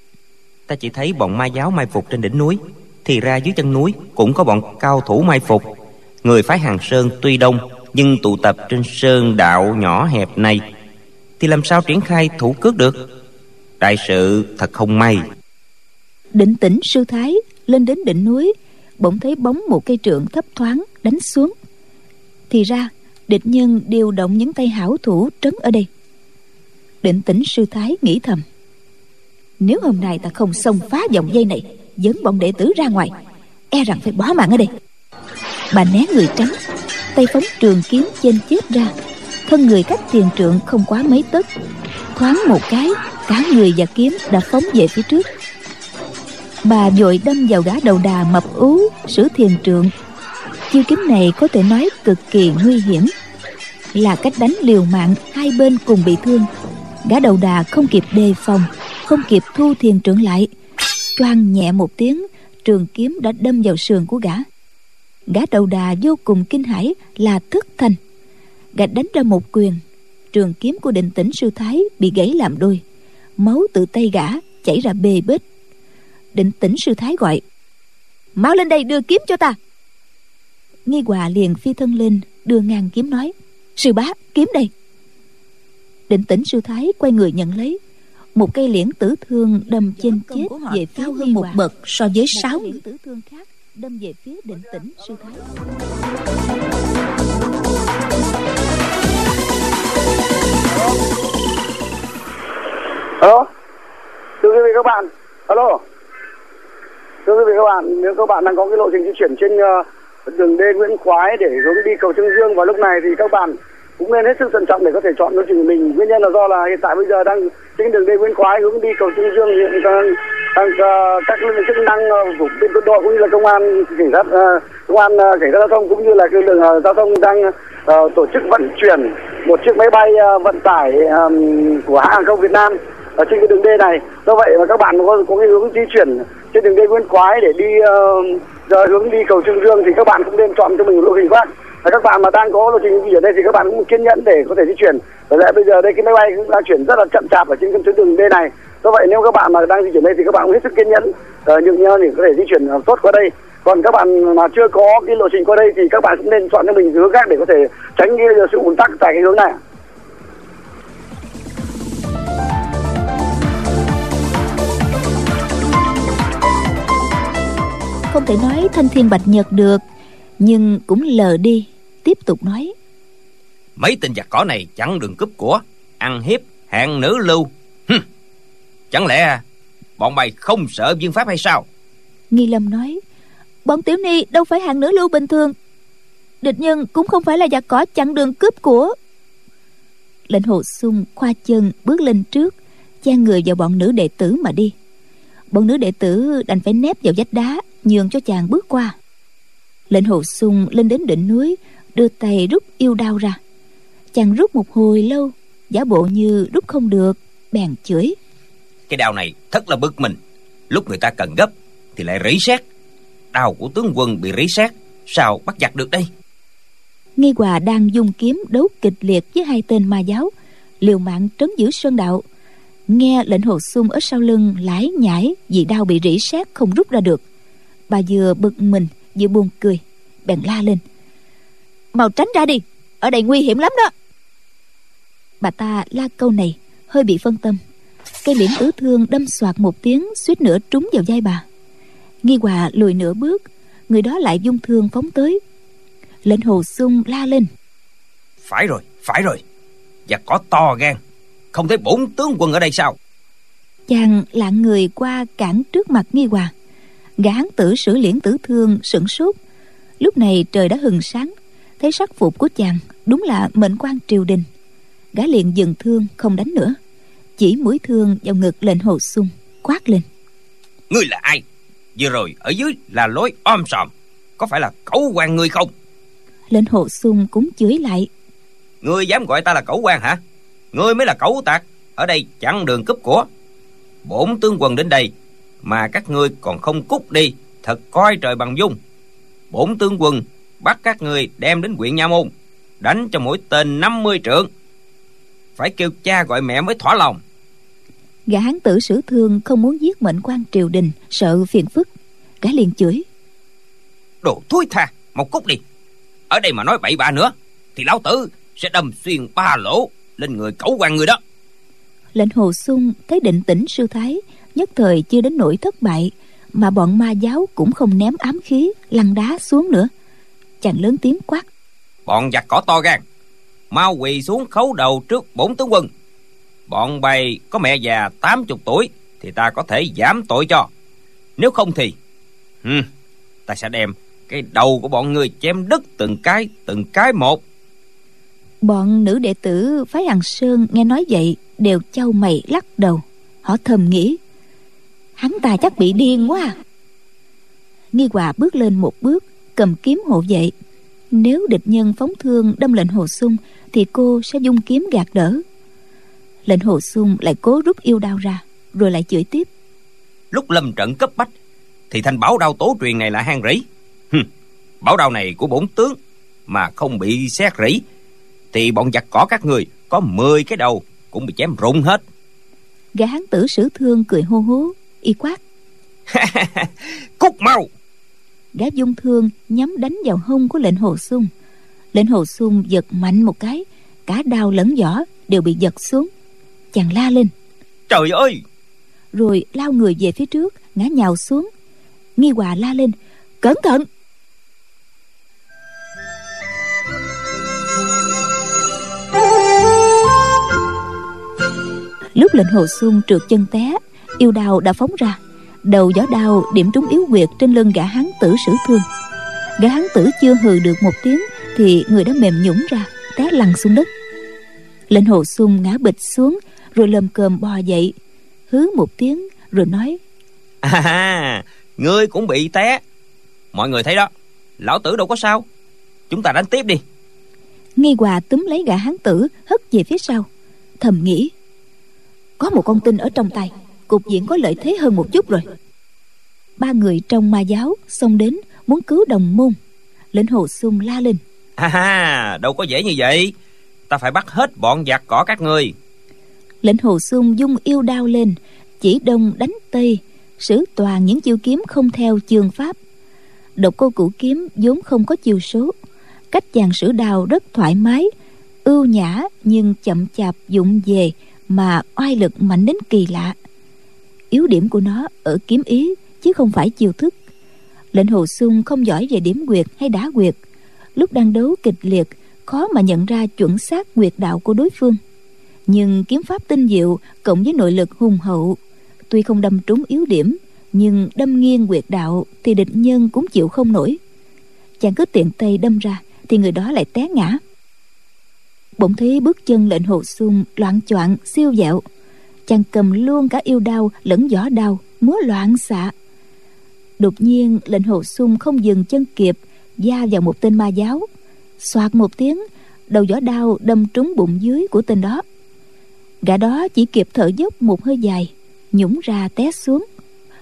ta chỉ thấy bọn ma giáo mai phục trên đỉnh núi thì ra dưới chân núi cũng có bọn cao thủ mai phục. Người phái hàng sơn tuy đông, nhưng tụ tập trên sơn đạo nhỏ hẹp này. Thì làm sao triển khai thủ cước được? Đại sự thật không may. Định tĩnh sư thái, lên đến đỉnh núi, bỗng thấy bóng một cây trượng thấp thoáng đánh xuống. Thì ra, địch nhân điều động những tay hảo thủ trấn ở đây. Định tĩnh sư thái nghĩ thầm, nếu hôm nay ta không xông phá dòng dây này dẫn bọn đệ tử ra ngoài. E rằng phải bỏ mạng ở đây. Bà né người tránh, tay phóng trường kiếm trên chết ra. Thân người cách tiền trượng không quá mấy tấc. Thoáng một cái, cả người và kiếm đã phóng về phía trước. Bà vội đâm vào gã đầu đà mập ú, sử thiền trượng. Chiêu kiếm này có thể nói cực kỳ nguy hiểm. Là cách đánh liều mạng, hai bên cùng bị thương. Gã đầu đà không kịp đề phòng, không kịp thu thiền trượng lại choang nhẹ một tiếng, trường kiếm đã đâm vào sườn của gã. Gã đầu đà vô cùng kinh hãi là thức thành. Gã đánh ra một quyền, trường kiếm của định tĩnh sư thái bị gãy làm đôi, máu từ tay gã chảy ra bê bết. Định tĩnh sư thái gọi, mau lên đây đưa kiếm cho ta. Nghi hòa liền phi thân lên, đưa ngang kiếm nói, sư bá, kiếm đây. Định tĩnh sư thái quay người nhận lấy một cây liễn tử thương đâm trên chết về phía hơn một bậc so với sáu liễn tử thương khác đâm về phía định tĩnh sư thái. Alo? Thưa quý vị các bạn. Alo? Thưa quý vị các bạn nếu các bạn đang có cái lộ trình di chuyển trên uh, đường D Nguyễn Khoái để hướng đi cầu Trương Dương vào lúc này thì các bạn cũng nên hết sức thận trọng để có thể chọn lộ trình của mình. Nguyên nhân là do là hiện tại bây giờ đang trên đường D Nguyễn Khoái hướng đi cầu Trương Dương hiện đang, đang uh, các lực lượng chức năng ờ, của uh, bên quân đội cũng như là công an cảnh sát uh, công an uh, cảnh sát giao thông cũng như là lực lượng uh, giao thông đang uh, tổ chức vận chuyển một chiếc máy bay uh, vận tải um, của hãng hàng không Việt Nam ở trên cái đường D này. Do vậy mà các bạn có có cái hướng di chuyển trên đường D Nguyễn Khoái để đi uh, hướng đi cầu Trương Dương thì các bạn cũng nên chọn cho mình một lộ trình khác và các bạn mà đang có lộ trình di chuyển đây thì các bạn cũng kiên nhẫn để có thể di chuyển. Bởi lẽ bây giờ đây cái máy bay cũng đang chuyển rất là chậm chạp ở trên cái tuyến đường D này. Do vậy nếu các bạn mà đang di chuyển đây thì các bạn cũng hết sức kiên nhẫn. Ờ, uh, nhưng để có thể di chuyển ờ, tốt qua đây. Còn các bạn mà chưa có cái lộ trình qua đây thì các bạn cũng nên chọn cho mình hướng khác để có thể tránh cái sự ùn tắc tại cái hướng này. Không thể nói thanh thiên bạch nhật được nhưng cũng lờ đi tiếp tục nói. Mấy tên giặc cỏ này chặn đường cướp của ăn hiếp hẹn nữ lưu. Hừm. chẳng lẽ bọn mày không sợ viên pháp hay sao? Nghi lâm nói bọn tiểu ni đâu phải hạng nữ lưu bình thường. Địch nhân cũng không phải là giặc cỏ chặn đường cướp của. Lệnh hồ sung khoa chân bước lên trước chen người vào bọn nữ đệ tử mà đi. Bọn nữ đệ tử đành phải nép vào vách đá nhường cho chàng bước qua. Lệnh hồ sung lên đến đỉnh núi đưa tay rút yêu đao ra. Chàng rút một hồi lâu giả bộ như rút không được bèn chửi. Cái đao này thật là bực mình. Lúc người ta cần gấp thì lại rỉ sét. Đao của tướng quân bị rỉ sét sao bắt giặc được đây? Nghi hòa đang dùng kiếm đấu kịch liệt với hai tên ma giáo liều mạng trấn giữ sơn đạo. Nghe lệnh hồ sung ở sau lưng lái nhảy vì đau bị rỉ sét không rút ra được. Bà vừa bực mình vừa buồn cười bèn la lên mau tránh ra đi. Ở đây nguy hiểm lắm đó. Bà ta la câu này hơi bị phân tâm. Cây liễn tứ thương đâm soạt một tiếng suýt nữa trúng vào vai bà. Nghi hòa lùi nửa bước người đó lại dung thương phóng tới. Lệnh hồ sung la lên. Phải rồi phải rồi. Và có to gan. Không thấy bổn tướng quân ở đây sao? Chàng lạng người qua cản trước mặt nghi hòa. Gã hán tử sử liễn tử thương sửng sốt. Lúc này trời đã hừng sáng thấy sắc phục của chàng đúng là mệnh quan triều đình. Gã liền dừng thương không đánh nữa. Chỉ mũi thương vào ngực lệnh hồ sung quát lên. Ngươi là ai? Vừa rồi ở dưới là lối om sòm. Có phải là cẩu quan ngươi không? Lệnh hồ sung cũng chửi lại. Ngươi dám gọi ta là cẩu quan hả? Ngươi mới là cẩu tặc ở đây chặn đường cướp của. Bổn tướng quân đến đây mà các ngươi còn không cút đi thật coi trời bằng dung. Bổn tướng quân bắt các ngươi đem đến huyện nha môn đánh cho mỗi tên 50 trượng. Phải kêu cha gọi mẹ mới thỏa lòng. Gã hán tử sử thương không muốn giết mệnh quan triều đình sợ phiền phức. Gã liền chửi. Đồ thúi tha một cút đi. Ở đây mà nói bậy bạ nữa thì lão tử sẽ đâm xuyên ba lỗ lên người cẩu quan người đó. Lệnh hồ sung thấy định tĩnh sư thái nhất thời chưa đến nỗi thất bại mà bọn ma giáo cũng không ném ám khí lăn đá xuống nữa chàng lớn tiếng quát. Bọn giặc cỏ to gan mau quỳ xuống khấu đầu trước bổn tướng quân. Bọn bày có mẹ già tám chục tuổi thì ta có thể giảm tội cho. Nếu không thì hmm, ta sẽ đem cái đầu của bọn người chém đứt từng cái từng cái một. Bọn nữ đệ tử phái hằng sơn nghe nói vậy đều châu mày lắc đầu. Họ thầm nghĩ hắn ta chắc bị điên quá à. nghi hòa bước lên một bước cầm kiếm hộ vệ. Nếu địch nhân phóng thương đâm lệnh hồ sung thì cô sẽ dung kiếm gạt đỡ. Lệnh hồ sung lại cố rút yêu đao ra rồi lại chửi tiếp. Lúc lâm trận cấp bách thì thanh bảo đao tố truyền này là hang rỉ. Bảo đao này của bổn tướng mà không bị xét rỉ thì bọn giặc cỏ các người có 10 cái đầu cũng bị chém rụng hết. Gã hán tử sử thương cười hô hố y quát. <laughs> Cút mau gã dung thương nhắm đánh vào hông của lệnh hồ sung. Lệnh hồ sung giật mạnh một cái cả đao lẫn vỏ đều bị giật xuống. Chàng la lên. Trời ơi! Rồi lao người về phía trước ngã nhào xuống. Nghi hòa la lên. Cẩn thận! Lúc lệnh hồ xuân trượt chân té yêu đao đã phóng ra đầu gió đao điểm trúng yếu quyệt trên lưng gã hán tử sử thương. Gã hán tử chưa hừ được một tiếng thì người đã mềm nhũng ra té lăn xuống đất. Lệnh hồ xuân ngã bịch xuống rồi lầm cơm bò dậy hứ một tiếng rồi nói à ngươi cũng bị té. Mọi người thấy đó lão tử đâu có sao. Chúng ta đánh tiếp đi. Nghi hòa túm lấy gã hán tử hất về phía sau thầm nghĩ có một con tin ở trong tay cục diện có lợi thế hơn một chút rồi. Ba người trong ma giáo xông đến muốn cứu đồng môn. Lệnh hồ sung la lên. Ha ha đâu có dễ như vậy. Ta phải bắt hết bọn giặc cỏ các ngươi. Lệnh hồ xuân dung yêu đao lên chỉ đông đánh tây sử toàn những chiêu kiếm không theo chương pháp. Độc cô củ kiếm vốn không có chiêu số. Cách chàng sử đào rất thoải mái ưu nhã nhưng chậm chạp dụng về mà oai lực mạnh đến kỳ lạ yếu điểm của nó ở kiếm ý, chứ không phải chiêu thức. Lệnh hồ sung không giỏi về điểm quyệt hay đá quyệt lúc đang đấu kịch liệt, khó mà nhận ra chuẩn xác quyệt đạo của đối phương. Nhưng kiếm pháp tinh diệu cộng với nội lực hùng hậu, tuy không đâm trúng yếu điểm, nhưng đâm nghiêng quyệt đạo thì địch nhân cũng chịu không nổi. Chàng cứ tiện tay đâm ra thì người đó lại té ngã. Bỗng thấy bước chân lệnh hồ sung loạn choạng, siêu dẹo chàng cầm luôn cả yêu đao lẫn vỏ đao múa loạn xạ. Đột nhiên lệnh hồ sung không dừng chân kịp da vào một tên ma giáo. Xoạt một tiếng đầu vỏ đao đâm trúng bụng dưới của tên đó. Gã đó chỉ kịp thở dốc một hơi dài nhũng ra té xuống.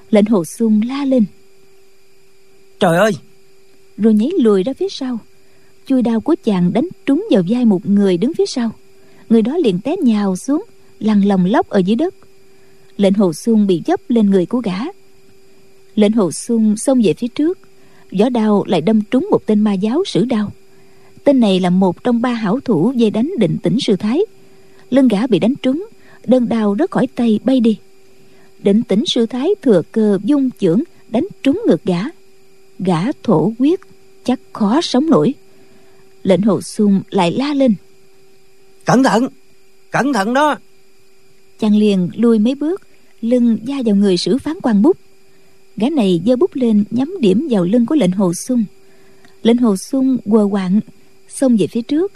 Lệnh hồ sung la lên. Trời ơi! Rồi nhảy lùi ra phía sau. Chui đao của chàng đánh trúng vào vai một người đứng phía sau. Người đó liền té nhào xuống lăn lòng lóc ở dưới đất. Lệnh hồ xuân bị dấp lên người của gã. Lệnh hồ xuân xông về phía trước. Gió đao lại đâm trúng một tên ma giáo sử đao. Tên này là một trong ba hảo thủ dây đánh định tĩnh sư thái. Lưng gã bị đánh trúng, đơn đao rớt khỏi tay bay đi. Định tĩnh sư thái thừa cơ dung chưởng đánh trúng ngược gã. Gã thổ quyết chắc khó sống nổi. Lệnh hồ xuân lại la lên. Cẩn thận! Cẩn thận đó! Chàng liền lui mấy bước lưng da vào người sử phán quan bút. Gã này giơ bút lên nhắm điểm vào lưng của lệnh hồ sung. Lệnh hồ sung quờ quạng xông về phía trước.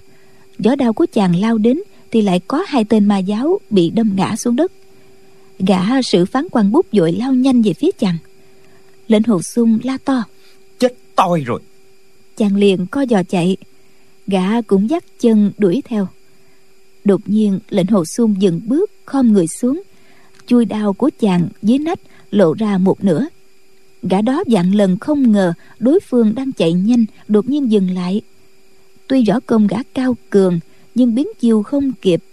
Gió đao của chàng lao đến thì lại có hai tên ma giáo bị đâm ngã xuống đất. Gã sử phán quan bút vội lao nhanh về phía chàng. Lệnh hồ sung la to. Chết toi rồi. Chàng liền co giò chạy. Gã cũng dắt chân đuổi theo đột nhiên, lệnh hồ xuân dừng bước, khom người xuống. Chui đao của chàng dưới nách, lộ ra một nửa. Gã đó dặn lần không ngờ đối phương đang chạy nhanh, đột nhiên dừng lại. Tuy rõ công gã cao cường, nhưng biến chiêu không kịp.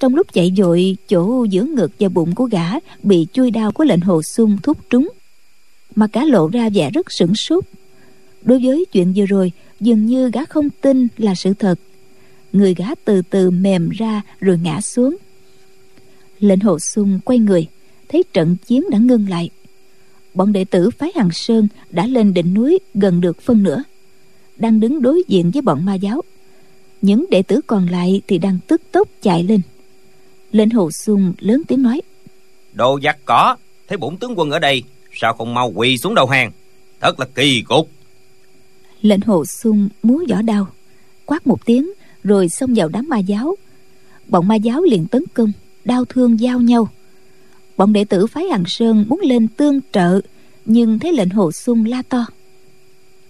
Trong lúc chạy dội, chỗ giữa ngực và bụng của gã bị chui đao của lệnh hồ xuân thúc trúng. Mà cả lộ ra vẻ rất sửng sốt. Đối với chuyện vừa rồi, dường như gã không tin là sự thật người gã từ từ mềm ra rồi ngã xuống. Lệnh hồ sung quay người thấy trận chiến đã ngưng lại. Bọn đệ tử phái hằng sơn đã lên đỉnh núi gần được phân nửa đang đứng đối diện với bọn ma giáo. Những đệ tử còn lại thì đang tức tốc chạy lên. Lên hồ sung lớn tiếng nói đồ giặc cỏ thấy bổn tướng quân ở đây sao không mau quỳ xuống đầu hàng? Thật là kỳ cục. Lệnh hồ sung múa võ đao quát một tiếng rồi xông vào đám ma giáo. Bọn ma giáo liền tấn công đau thương giao nhau. Bọn đệ tử phái hằng sơn muốn lên tương trợ nhưng thấy lệnh hồ sung la to.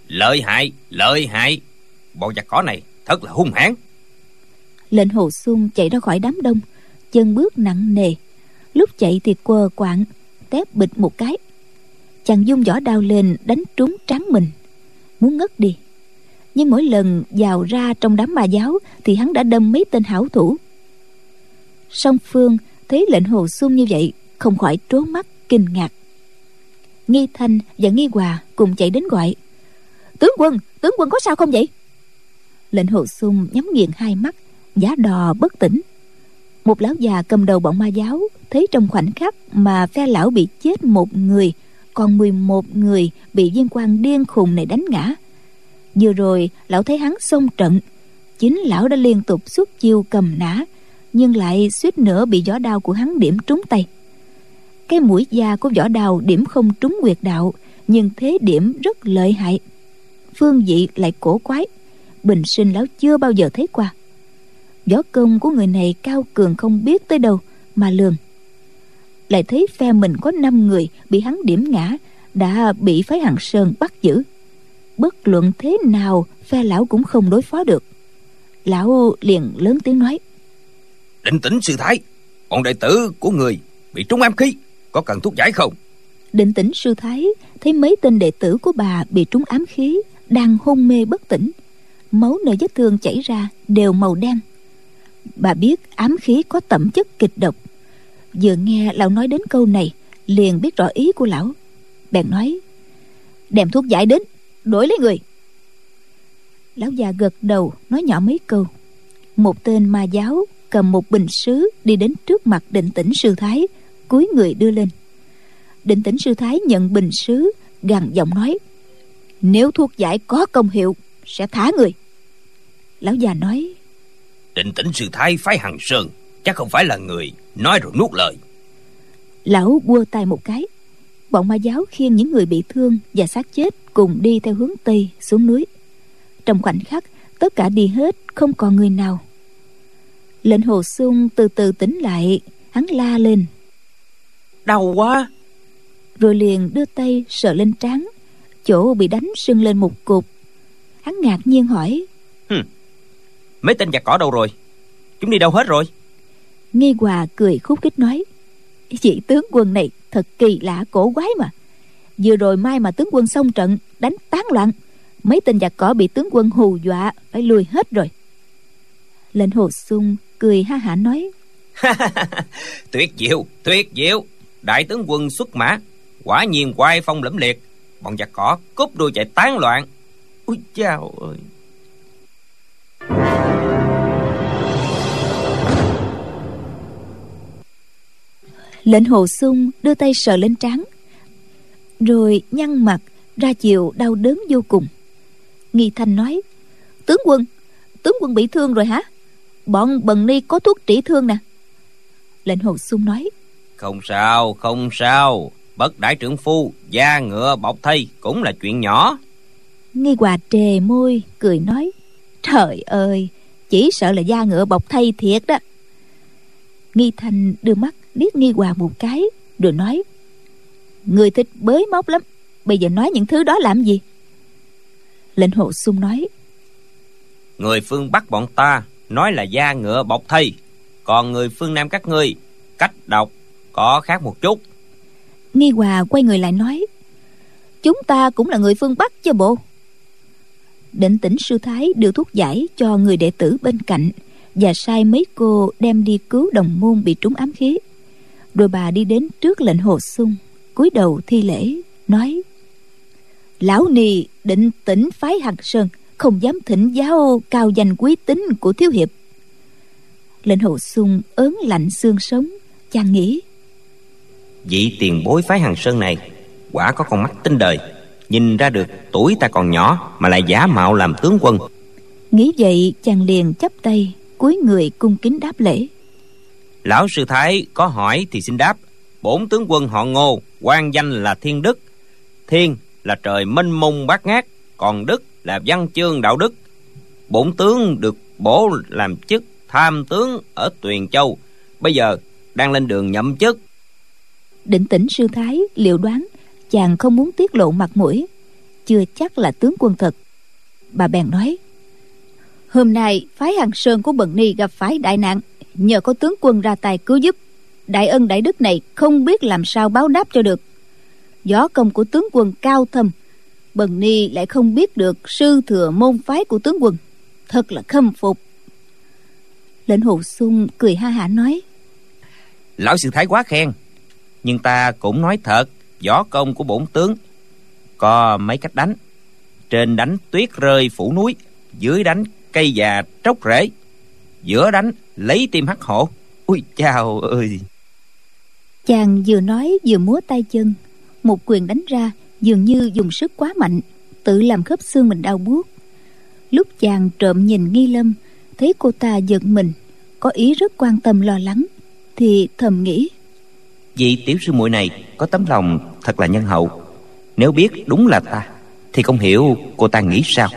Lợi hại lợi hại. Bọn giặc cỏ này thật là hung hãn. Lệnh hồ sung chạy ra khỏi đám đông chân bước nặng nề. Lúc chạy thì quờ quạng tép bịch một cái. Chàng dung vỏ đao lên đánh trúng trán mình. Muốn ngất đi nhưng mỗi lần vào ra trong đám ma giáo thì hắn đã đâm mấy tên hảo thủ. Song phương thấy lệnh hồ xuân như vậy, không khỏi trố mắt, kinh ngạc. Nghi thanh và nghi hòa cùng chạy đến gọi, tướng quân tướng quân có sao không vậy? Lệnh hồ xuân nhắm nghiền hai mắt giá đò bất tỉnh. Một lão già cầm đầu bọn ma giáo thấy trong khoảnh khắc mà phe lão bị chết một người, còn 11 người bị viên quan điên khùng này đánh ngã vừa rồi, lão thấy hắn xông trận. Chính lão đã liên tục suốt chiêu cầm nã nhưng lại suýt nữa bị gió đao của hắn điểm trúng tay. Cái mũi da của võ đao điểm không trúng quyệt đạo, nhưng thế điểm rất lợi hại. Phương dị lại cổ quái, bình sinh lão chưa bao giờ thấy qua. Võ công của người này cao cường không biết tới đâu mà lường. Lại thấy phe mình có năm người bị hắn điểm ngã, đã bị phái hằng sơn bắt giữ bất luận thế nào phe lão cũng không đối phó được. Lão liền lớn tiếng nói. Định tĩnh sư thái bọn đệ tử của người bị trúng ám khí có cần thuốc giải không? Định tĩnh sư thái thấy mấy tên đệ tử của bà bị trúng ám khí đang hôn mê bất tỉnh. Máu nơi vết thương chảy ra đều màu đen. Bà biết ám khí có tẩm chất kịch độc. Vừa nghe lão nói đến câu này liền biết rõ ý của lão. Bèn nói đem thuốc giải đến đổi lấy người. Lão già gật đầu nói nhỏ mấy câu. Một tên ma giáo cầm một bình sứ đi đến trước mặt định tĩnh sư thái cúi người đưa lên. Định tĩnh sư thái nhận bình sứ gằn giọng nói nếu thuốc giải có công hiệu sẽ thả người. Lão già nói định tĩnh sư thái phái hằng sơn chắc không phải là người nói rồi nuốt lời. Lão quơ tay một cái bọn ma giáo khiêng những người bị thương và xác chết cùng đi theo hướng tây xuống núi. Trong khoảnh khắc tất cả đi hết không còn người nào. Lệnh hồ sung từ từ tỉnh lại hắn la lên. Đau quá. Rồi liền đưa tay sờ lên trán chỗ bị đánh sưng lên một cục. Hắn ngạc nhiên hỏi. Mấy tên giặc cỏ đâu rồi? Chúng đi đâu hết rồi? Nghi hòa cười khúc khích nói vị tướng quân này thật kỳ lạ cổ quái mà. Vừa rồi mai mà tướng quân xông trận đánh tán loạn, mấy tên giặc cỏ bị tướng quân hù dọa phải lùi hết rồi. Lệnh hồ sung cười ha hả nói <laughs> tuyệt diệu tuyệt diệu, đại tướng quân xuất mã, quả nhiên quay phong lẫm liệt. Bọn giặc cỏ cúp đuôi chạy tán loạn. Ôi chao ơi. Lệnh hồ sung đưa tay sờ lên trán rồi nhăn mặt ra chiều đau đớn vô cùng. Nghi thanh nói tướng quân tướng quân bị thương rồi hả? Bọn bần ni có thuốc trị thương nè. Lệnh hồ sung nói không sao không sao. Bất đại trưởng phu da ngựa bọc thây cũng là chuyện nhỏ. Nghi hòa trề môi cười nói trời ơi chỉ sợ là da ngựa bọc thây thiệt đó. Nghi thanh đưa mắt liếc nghi hòa một cái rồi nói người thích bới móc lắm bây giờ nói những thứ đó làm gì? Lệnh hồ sung nói người phương bắc bọn ta nói là da ngựa bọc thây còn người phương nam các ngươi cách đọc có khác một chút. Nghi hòa quay người lại nói chúng ta cũng là người phương bắc chứ bộ. Định tĩnh sư thái đưa thuốc giải cho người đệ tử bên cạnh và sai mấy cô đem đi cứu đồng môn bị trúng ám khí rồi bà đi đến trước lệnh hồ sung cúi đầu thi lễ nói lão nì định tĩnh phái hằng sơn không dám thỉnh giáo cao danh quý tính của thiếu hiệp. Lệnh hồ sung ớn lạnh xương sống chàng nghĩ vị tiền bối phái hằng sơn này quả có con mắt tinh đời nhìn ra được tuổi ta còn nhỏ mà lại giả mạo làm tướng quân. Nghĩ vậy chàng liền chắp tay cúi người cung kính đáp lễ lão sư thái có hỏi thì xin đáp bốn tướng quân họ ngô, quan danh là thiên đức. Thiên là trời mênh mông bát ngát, còn đức là văn chương đạo đức. Bốn tướng được bổ làm chức tham tướng ở tuyền châu. Bây giờ đang lên đường nhậm chức. Định tĩnh sư thái liệu đoán, chàng không muốn tiết lộ mặt mũi. Chưa chắc là tướng quân thật. Bà bèn nói, hôm nay phái hàng sơn của bần ni gặp phải đại nạn nhờ có tướng quân ra tay cứu giúp, đại ân đại đức này không biết làm sao báo đáp cho được. Gió công của tướng quân cao thâm, bần ni lại không biết được sư thừa môn phái của tướng quân, thật là khâm phục. Lệnh hồ sung cười ha hả nói, lão sư thái quá khen, nhưng ta cũng nói thật võ công của bổn tướng có mấy cách đánh. Trên đánh tuyết rơi phủ núi, dưới đánh cây già tróc rễ, giữa đánh lấy tim hắc hổ. Ui chào ơi. Chàng vừa nói vừa múa tay chân. Một quyền đánh ra dường như dùng sức quá mạnh tự làm khớp xương mình đau buốt. Lúc chàng trộm nhìn nghi lâm thấy cô ta giận mình có ý rất quan tâm lo lắng thì thầm nghĩ vị tiểu sư muội này có tấm lòng thật là nhân hậu. Nếu biết đúng là ta thì không hiểu cô ta nghĩ sao.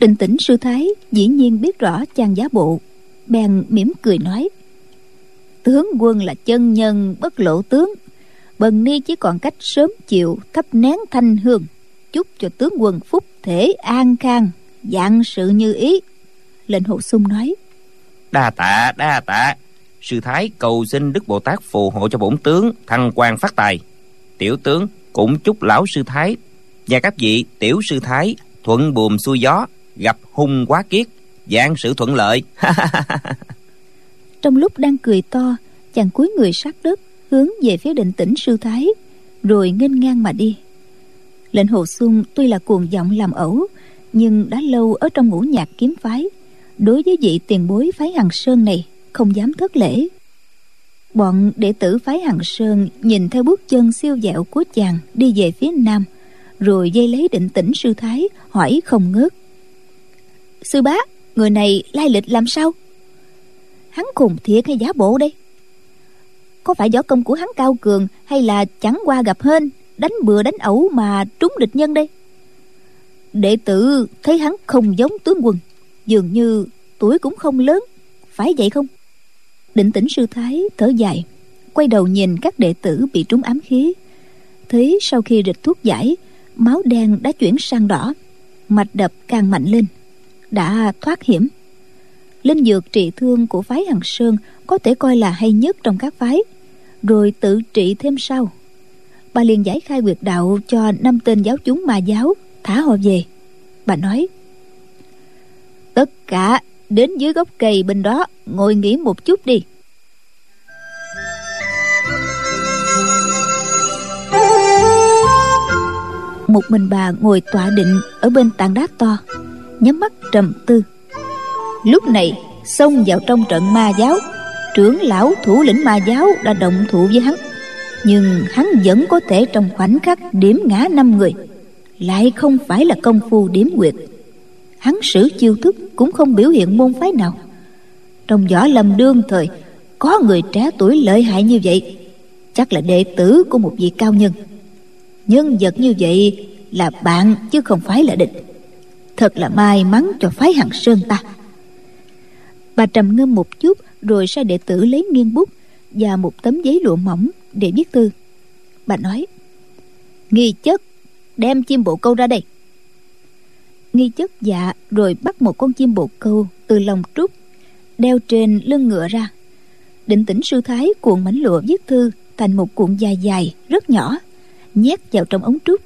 Định tĩnh sư thái dĩ nhiên biết rõ chàng giá bộ bèn mỉm cười nói, tướng quân là chân nhân bất lộ tướng, bần ni chỉ còn cách sớm chịu thắp nén thanh hương, chúc cho tướng quân phúc thể an khang, dạng sự như ý. Lệnh hộ sung nói, đa tạ đa tạ. Sư thái cầu xin đức bồ tát phù hộ cho bổn tướng thăng quan phát tài. Tiểu tướng cũng chúc lão sư thái và các vị tiểu sư thái thuận buồm xuôi gió gặp hung quá kiết dạng sự thuận lợi. <laughs> Trong lúc đang cười to, chàng cúi người sát đất, hướng về phía định tĩnh sư thái, rồi nghênh ngang mà đi. Lệnh hồ xuân tuy là cuồng giọng làm ẩu, nhưng đã lâu ở trong ngũ nhạc kiếm phái, đối với vị tiền bối phái hằng sơn này không dám thất lễ. Bọn đệ tử phái hằng sơn nhìn theo bước chân siêu dẹo của chàng đi về phía nam, rồi dây lấy định tĩnh sư thái, hỏi không ngớt. Sư bá người này lai lịch làm sao? Hắn cùng thiệt hay giả bộ đây? Có phải võ công của hắn cao cường hay là chẳng qua gặp hên, đánh bừa đánh ẩu mà trúng địch nhân đây? Đệ tử thấy hắn không giống tướng quân, dường như tuổi cũng không lớn, phải vậy không? Định tĩnh sư thái thở dài, quay đầu nhìn các đệ tử bị trúng ám khí. Thấy sau khi rịch thuốc giải, máu đen đã chuyển sang đỏ, mạch đập càng mạnh lên đã thoát hiểm. Linh dược trị thương của phái hằng sơn có thể coi là hay nhất trong các phái, rồi tự trị thêm sau. Bà liền giải khai quyệt đạo cho năm tên giáo chúng ma giáo, thả họ về. Bà nói, tất cả đến dưới gốc cây bên đó, ngồi nghỉ một chút đi. Một mình bà ngồi tọa định ở bên tảng đá to nhắm mắt trầm tư. Lúc này, xông vào trong trận ma giáo, trưởng lão thủ lĩnh ma giáo đã động thủ với hắn. Nhưng hắn vẫn có thể trong khoảnh khắc điểm ngã năm người, lại không phải là công phu điểm quyệt hắn sử chiêu thức cũng không biểu hiện môn phái nào. Trong võ lâm đương thời, có người trẻ tuổi lợi hại như vậy, chắc là đệ tử của một vị cao nhân. Nhân vật như vậy là bạn chứ không phải là địch thật là may mắn cho phái hằng sơn ta. Bà trầm ngâm một chút, rồi sai đệ tử lấy nghiêng bút và một tấm giấy lụa mỏng để viết thư. Bà nói, nghi chất, đem chim bồ câu ra đây. Nghi chất dạ rồi bắt một con chim bồ câu từ lòng trúc, đeo trên lưng ngựa ra. Định tĩnh sư thái cuộn mảnh lụa viết thư thành một cuộn dài dài, rất nhỏ, nhét vào trong ống trúc,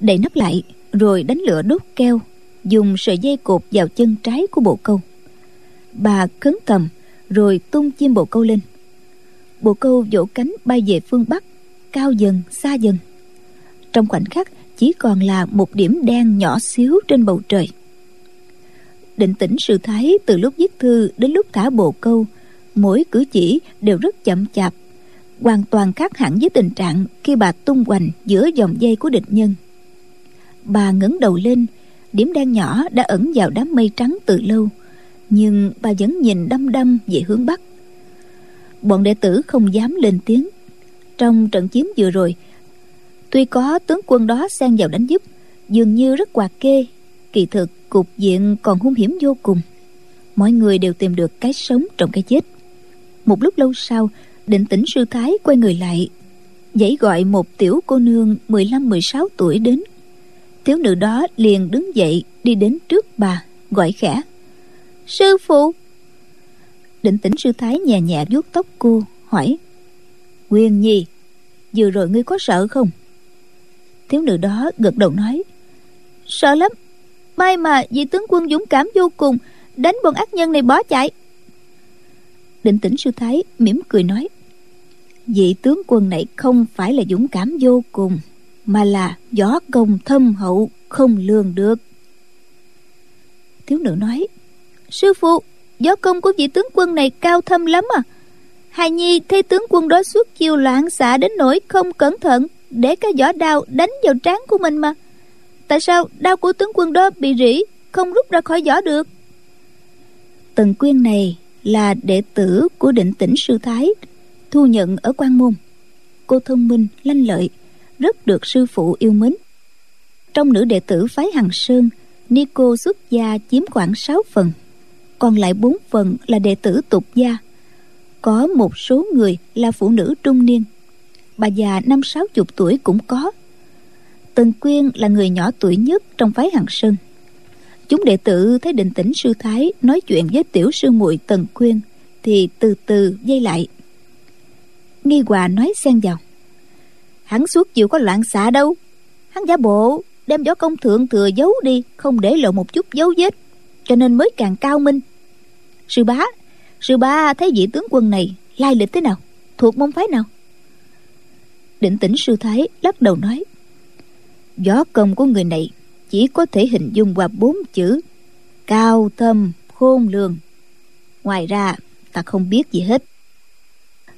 đậy nắp lại, rồi đánh lửa đốt keo dùng sợi dây cột vào chân trái của bộ câu. Bà khấn cầm, rồi tung chim bồ câu lên. Bộ câu vỗ cánh bay về phương bắc, cao dần, xa dần. Trong khoảnh khắc, chỉ còn là một điểm đen nhỏ xíu trên bầu trời. Định tĩnh sự thái từ lúc viết thư đến lúc thả bồ câu, mỗi cử chỉ đều rất chậm chạp, hoàn toàn khác hẳn với tình trạng khi bà tung hoành giữa dòng dây của địch nhân. Bà ngẩng đầu lên điểm đen nhỏ đã ẩn vào đám mây trắng từ lâu, nhưng bà vẫn nhìn đăm đăm về hướng bắc. Bọn đệ tử không dám lên tiếng. Trong trận chiến vừa rồi, tuy có tướng quân đó xen vào đánh giúp, dường như rất quạt kê, kỳ thực cục diện còn hung hiểm vô cùng. Mọi người đều tìm được cái sống trong cái chết. Một lúc lâu sau, định tĩnh sư thái quay người lại, dãy gọi một tiểu cô nương 15-16 tuổi đến thiếu nữ đó liền đứng dậy đi đến trước bà, gọi khẽ. Sư phụ! Định tĩnh sư thái nhẹ nhẹ vuốt tóc cô, hỏi. Quyền nhi, vừa rồi ngươi có sợ không? Thiếu nữ đó gật đầu nói. Sợ lắm. May mà vị tướng quân dũng cảm vô cùng, đánh bọn ác nhân này bỏ chạy. Định tĩnh sư thái mỉm cười nói. Vị tướng quân này không phải là dũng cảm vô cùng mà là gió công thâm hậu, không lường được. Thiếu nữ nói, sư phụ gió công của vị tướng quân này cao thâm lắm à. Hài nhi thấy tướng quân đó suốt chiều loạn xạ đến nỗi không cẩn thận, để cái vỏ đao đánh vào trán của mình mà. Tại sao đao của tướng quân đó bị rỉ, không rút ra khỏi vỏ được? Tần quyên này là đệ tử của định tĩnh sư thái, thu nhận ở quan môn. Cô thông minh, lanh lợi rất được sư phụ yêu mến. Trong nữ đệ tử phái hằng sơn, nico xuất gia chiếm khoảng 6 phần, còn lại bốn phần là đệ tử tục gia. Có một số người là phụ nữ trung niên, bà già năm sáu chục tuổi cũng có. Tần quyên là người nhỏ tuổi nhất trong phái hằng sơn. Chúng đệ tử thấy định tĩnh sư thái nói chuyện với tiểu sư muội tần quyên thì từ từ dây lại. Nghi hòa nói xen vào hắn suốt chịu có loạn xạ đâu. Hắn giả bộ, đem võ công thượng thừa giấu đi, không để lộ một chút dấu vết, cho nên mới càng cao minh. Sư bá sư bá thấy vị tướng quân này lai lịch thế nào? Thuộc môn phái nào? Định tĩnh sư thái lắc đầu nói gió công của người này chỉ có thể hình dung qua bốn chữ, cao thâm, khôn lường. Ngoài ra, ta không biết gì hết.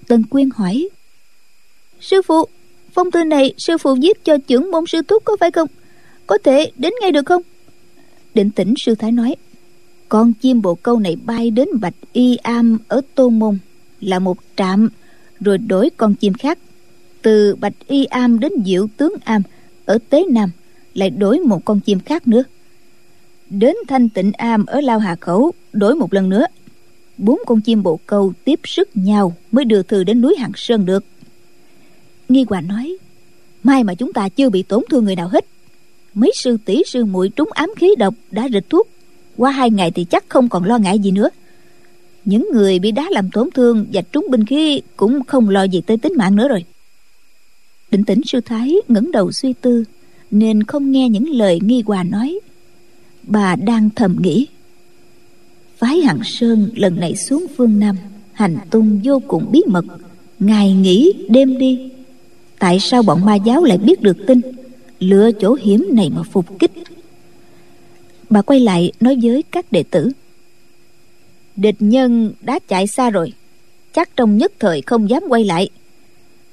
Tần quyên hỏi, sư phụ phong thư này sư phụ viết cho trưởng môn sư thúc có phải không? Có thể đến ngay được không? Định tĩnh sư thái nói, con chim bồ câu này bay đến bạch y am ở tô môn, là một trạm, rồi đổi con chim khác. Từ bạch y am đến diệu tướng am, ở tế nam, lại đổi một con chim khác nữa. Đến thanh tịnh am ở lao hà khẩu, đổi một lần nữa. Bốn con chim bồ câu tiếp sức nhau mới đưa thư đến núi hằng sơn được nghi hòa nói, mai mà chúng ta chưa bị tổn thương người nào hết, mấy sư tỷ, sư muội trúng ám khí độc đã rịch thuốc, qua hai ngày thì chắc không còn lo ngại gì nữa. Những người bị đá làm tổn thương và trúng binh khí cũng không lo gì tới tính mạng nữa rồi. Định tĩnh sư thái ngẩng đầu suy tư, nên không nghe những lời nghi hòa nói. Bà đang thầm nghĩ, phái hằng sơn lần này xuống phương nam, hành tung vô cùng bí mật ngày nghỉ đêm đi tại sao bọn ma giáo lại biết được tin? Lựa chỗ hiểm này mà phục kích. Bà quay lại nói với các đệ tử. Địch nhân đã chạy xa rồi. Chắc trong nhất thời không dám quay lại.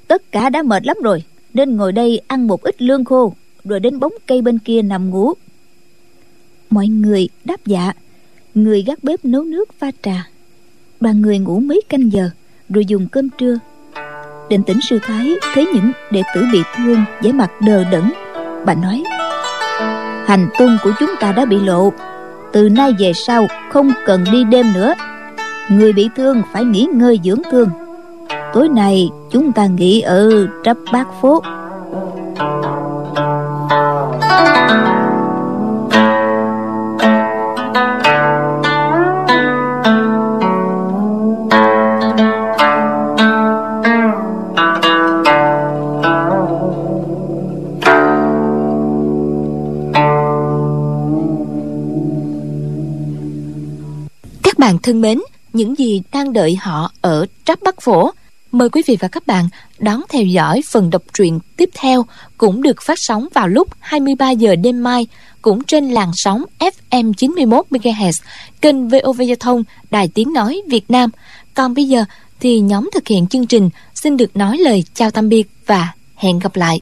Tất cả đã mệt lắm rồi, nên ngồi đây ăn một ít lương khô, rồi đến bóng cây bên kia nằm ngủ. Mọi người đáp dạ. Người gác bếp nấu nước pha trà. Đoàn người ngủ mấy canh giờ, rồi dùng cơm trưa định tĩnh sư thái thấy những đệ tử bị thương, vẻ mặt đờ đẫn. Bà nói, hành tung của chúng ta đã bị lộ. Từ nay về sau, không cần đi đêm nữa. Người bị thương phải nghỉ ngơi dưỡng thương. Tối nay, chúng ta nghỉ ở trấp bát phố bạn thân mến, những gì đang đợi họ ở Tráp Bắc Phổ. Mời quý vị và các bạn đón theo dõi phần đọc truyện tiếp theo cũng được phát sóng vào lúc 23 giờ đêm mai cũng trên làn sóng FM 91 MHz kênh VOV Giao thông Đài Tiếng nói Việt Nam. Còn bây giờ thì nhóm thực hiện chương trình xin được nói lời chào tạm biệt và hẹn gặp lại.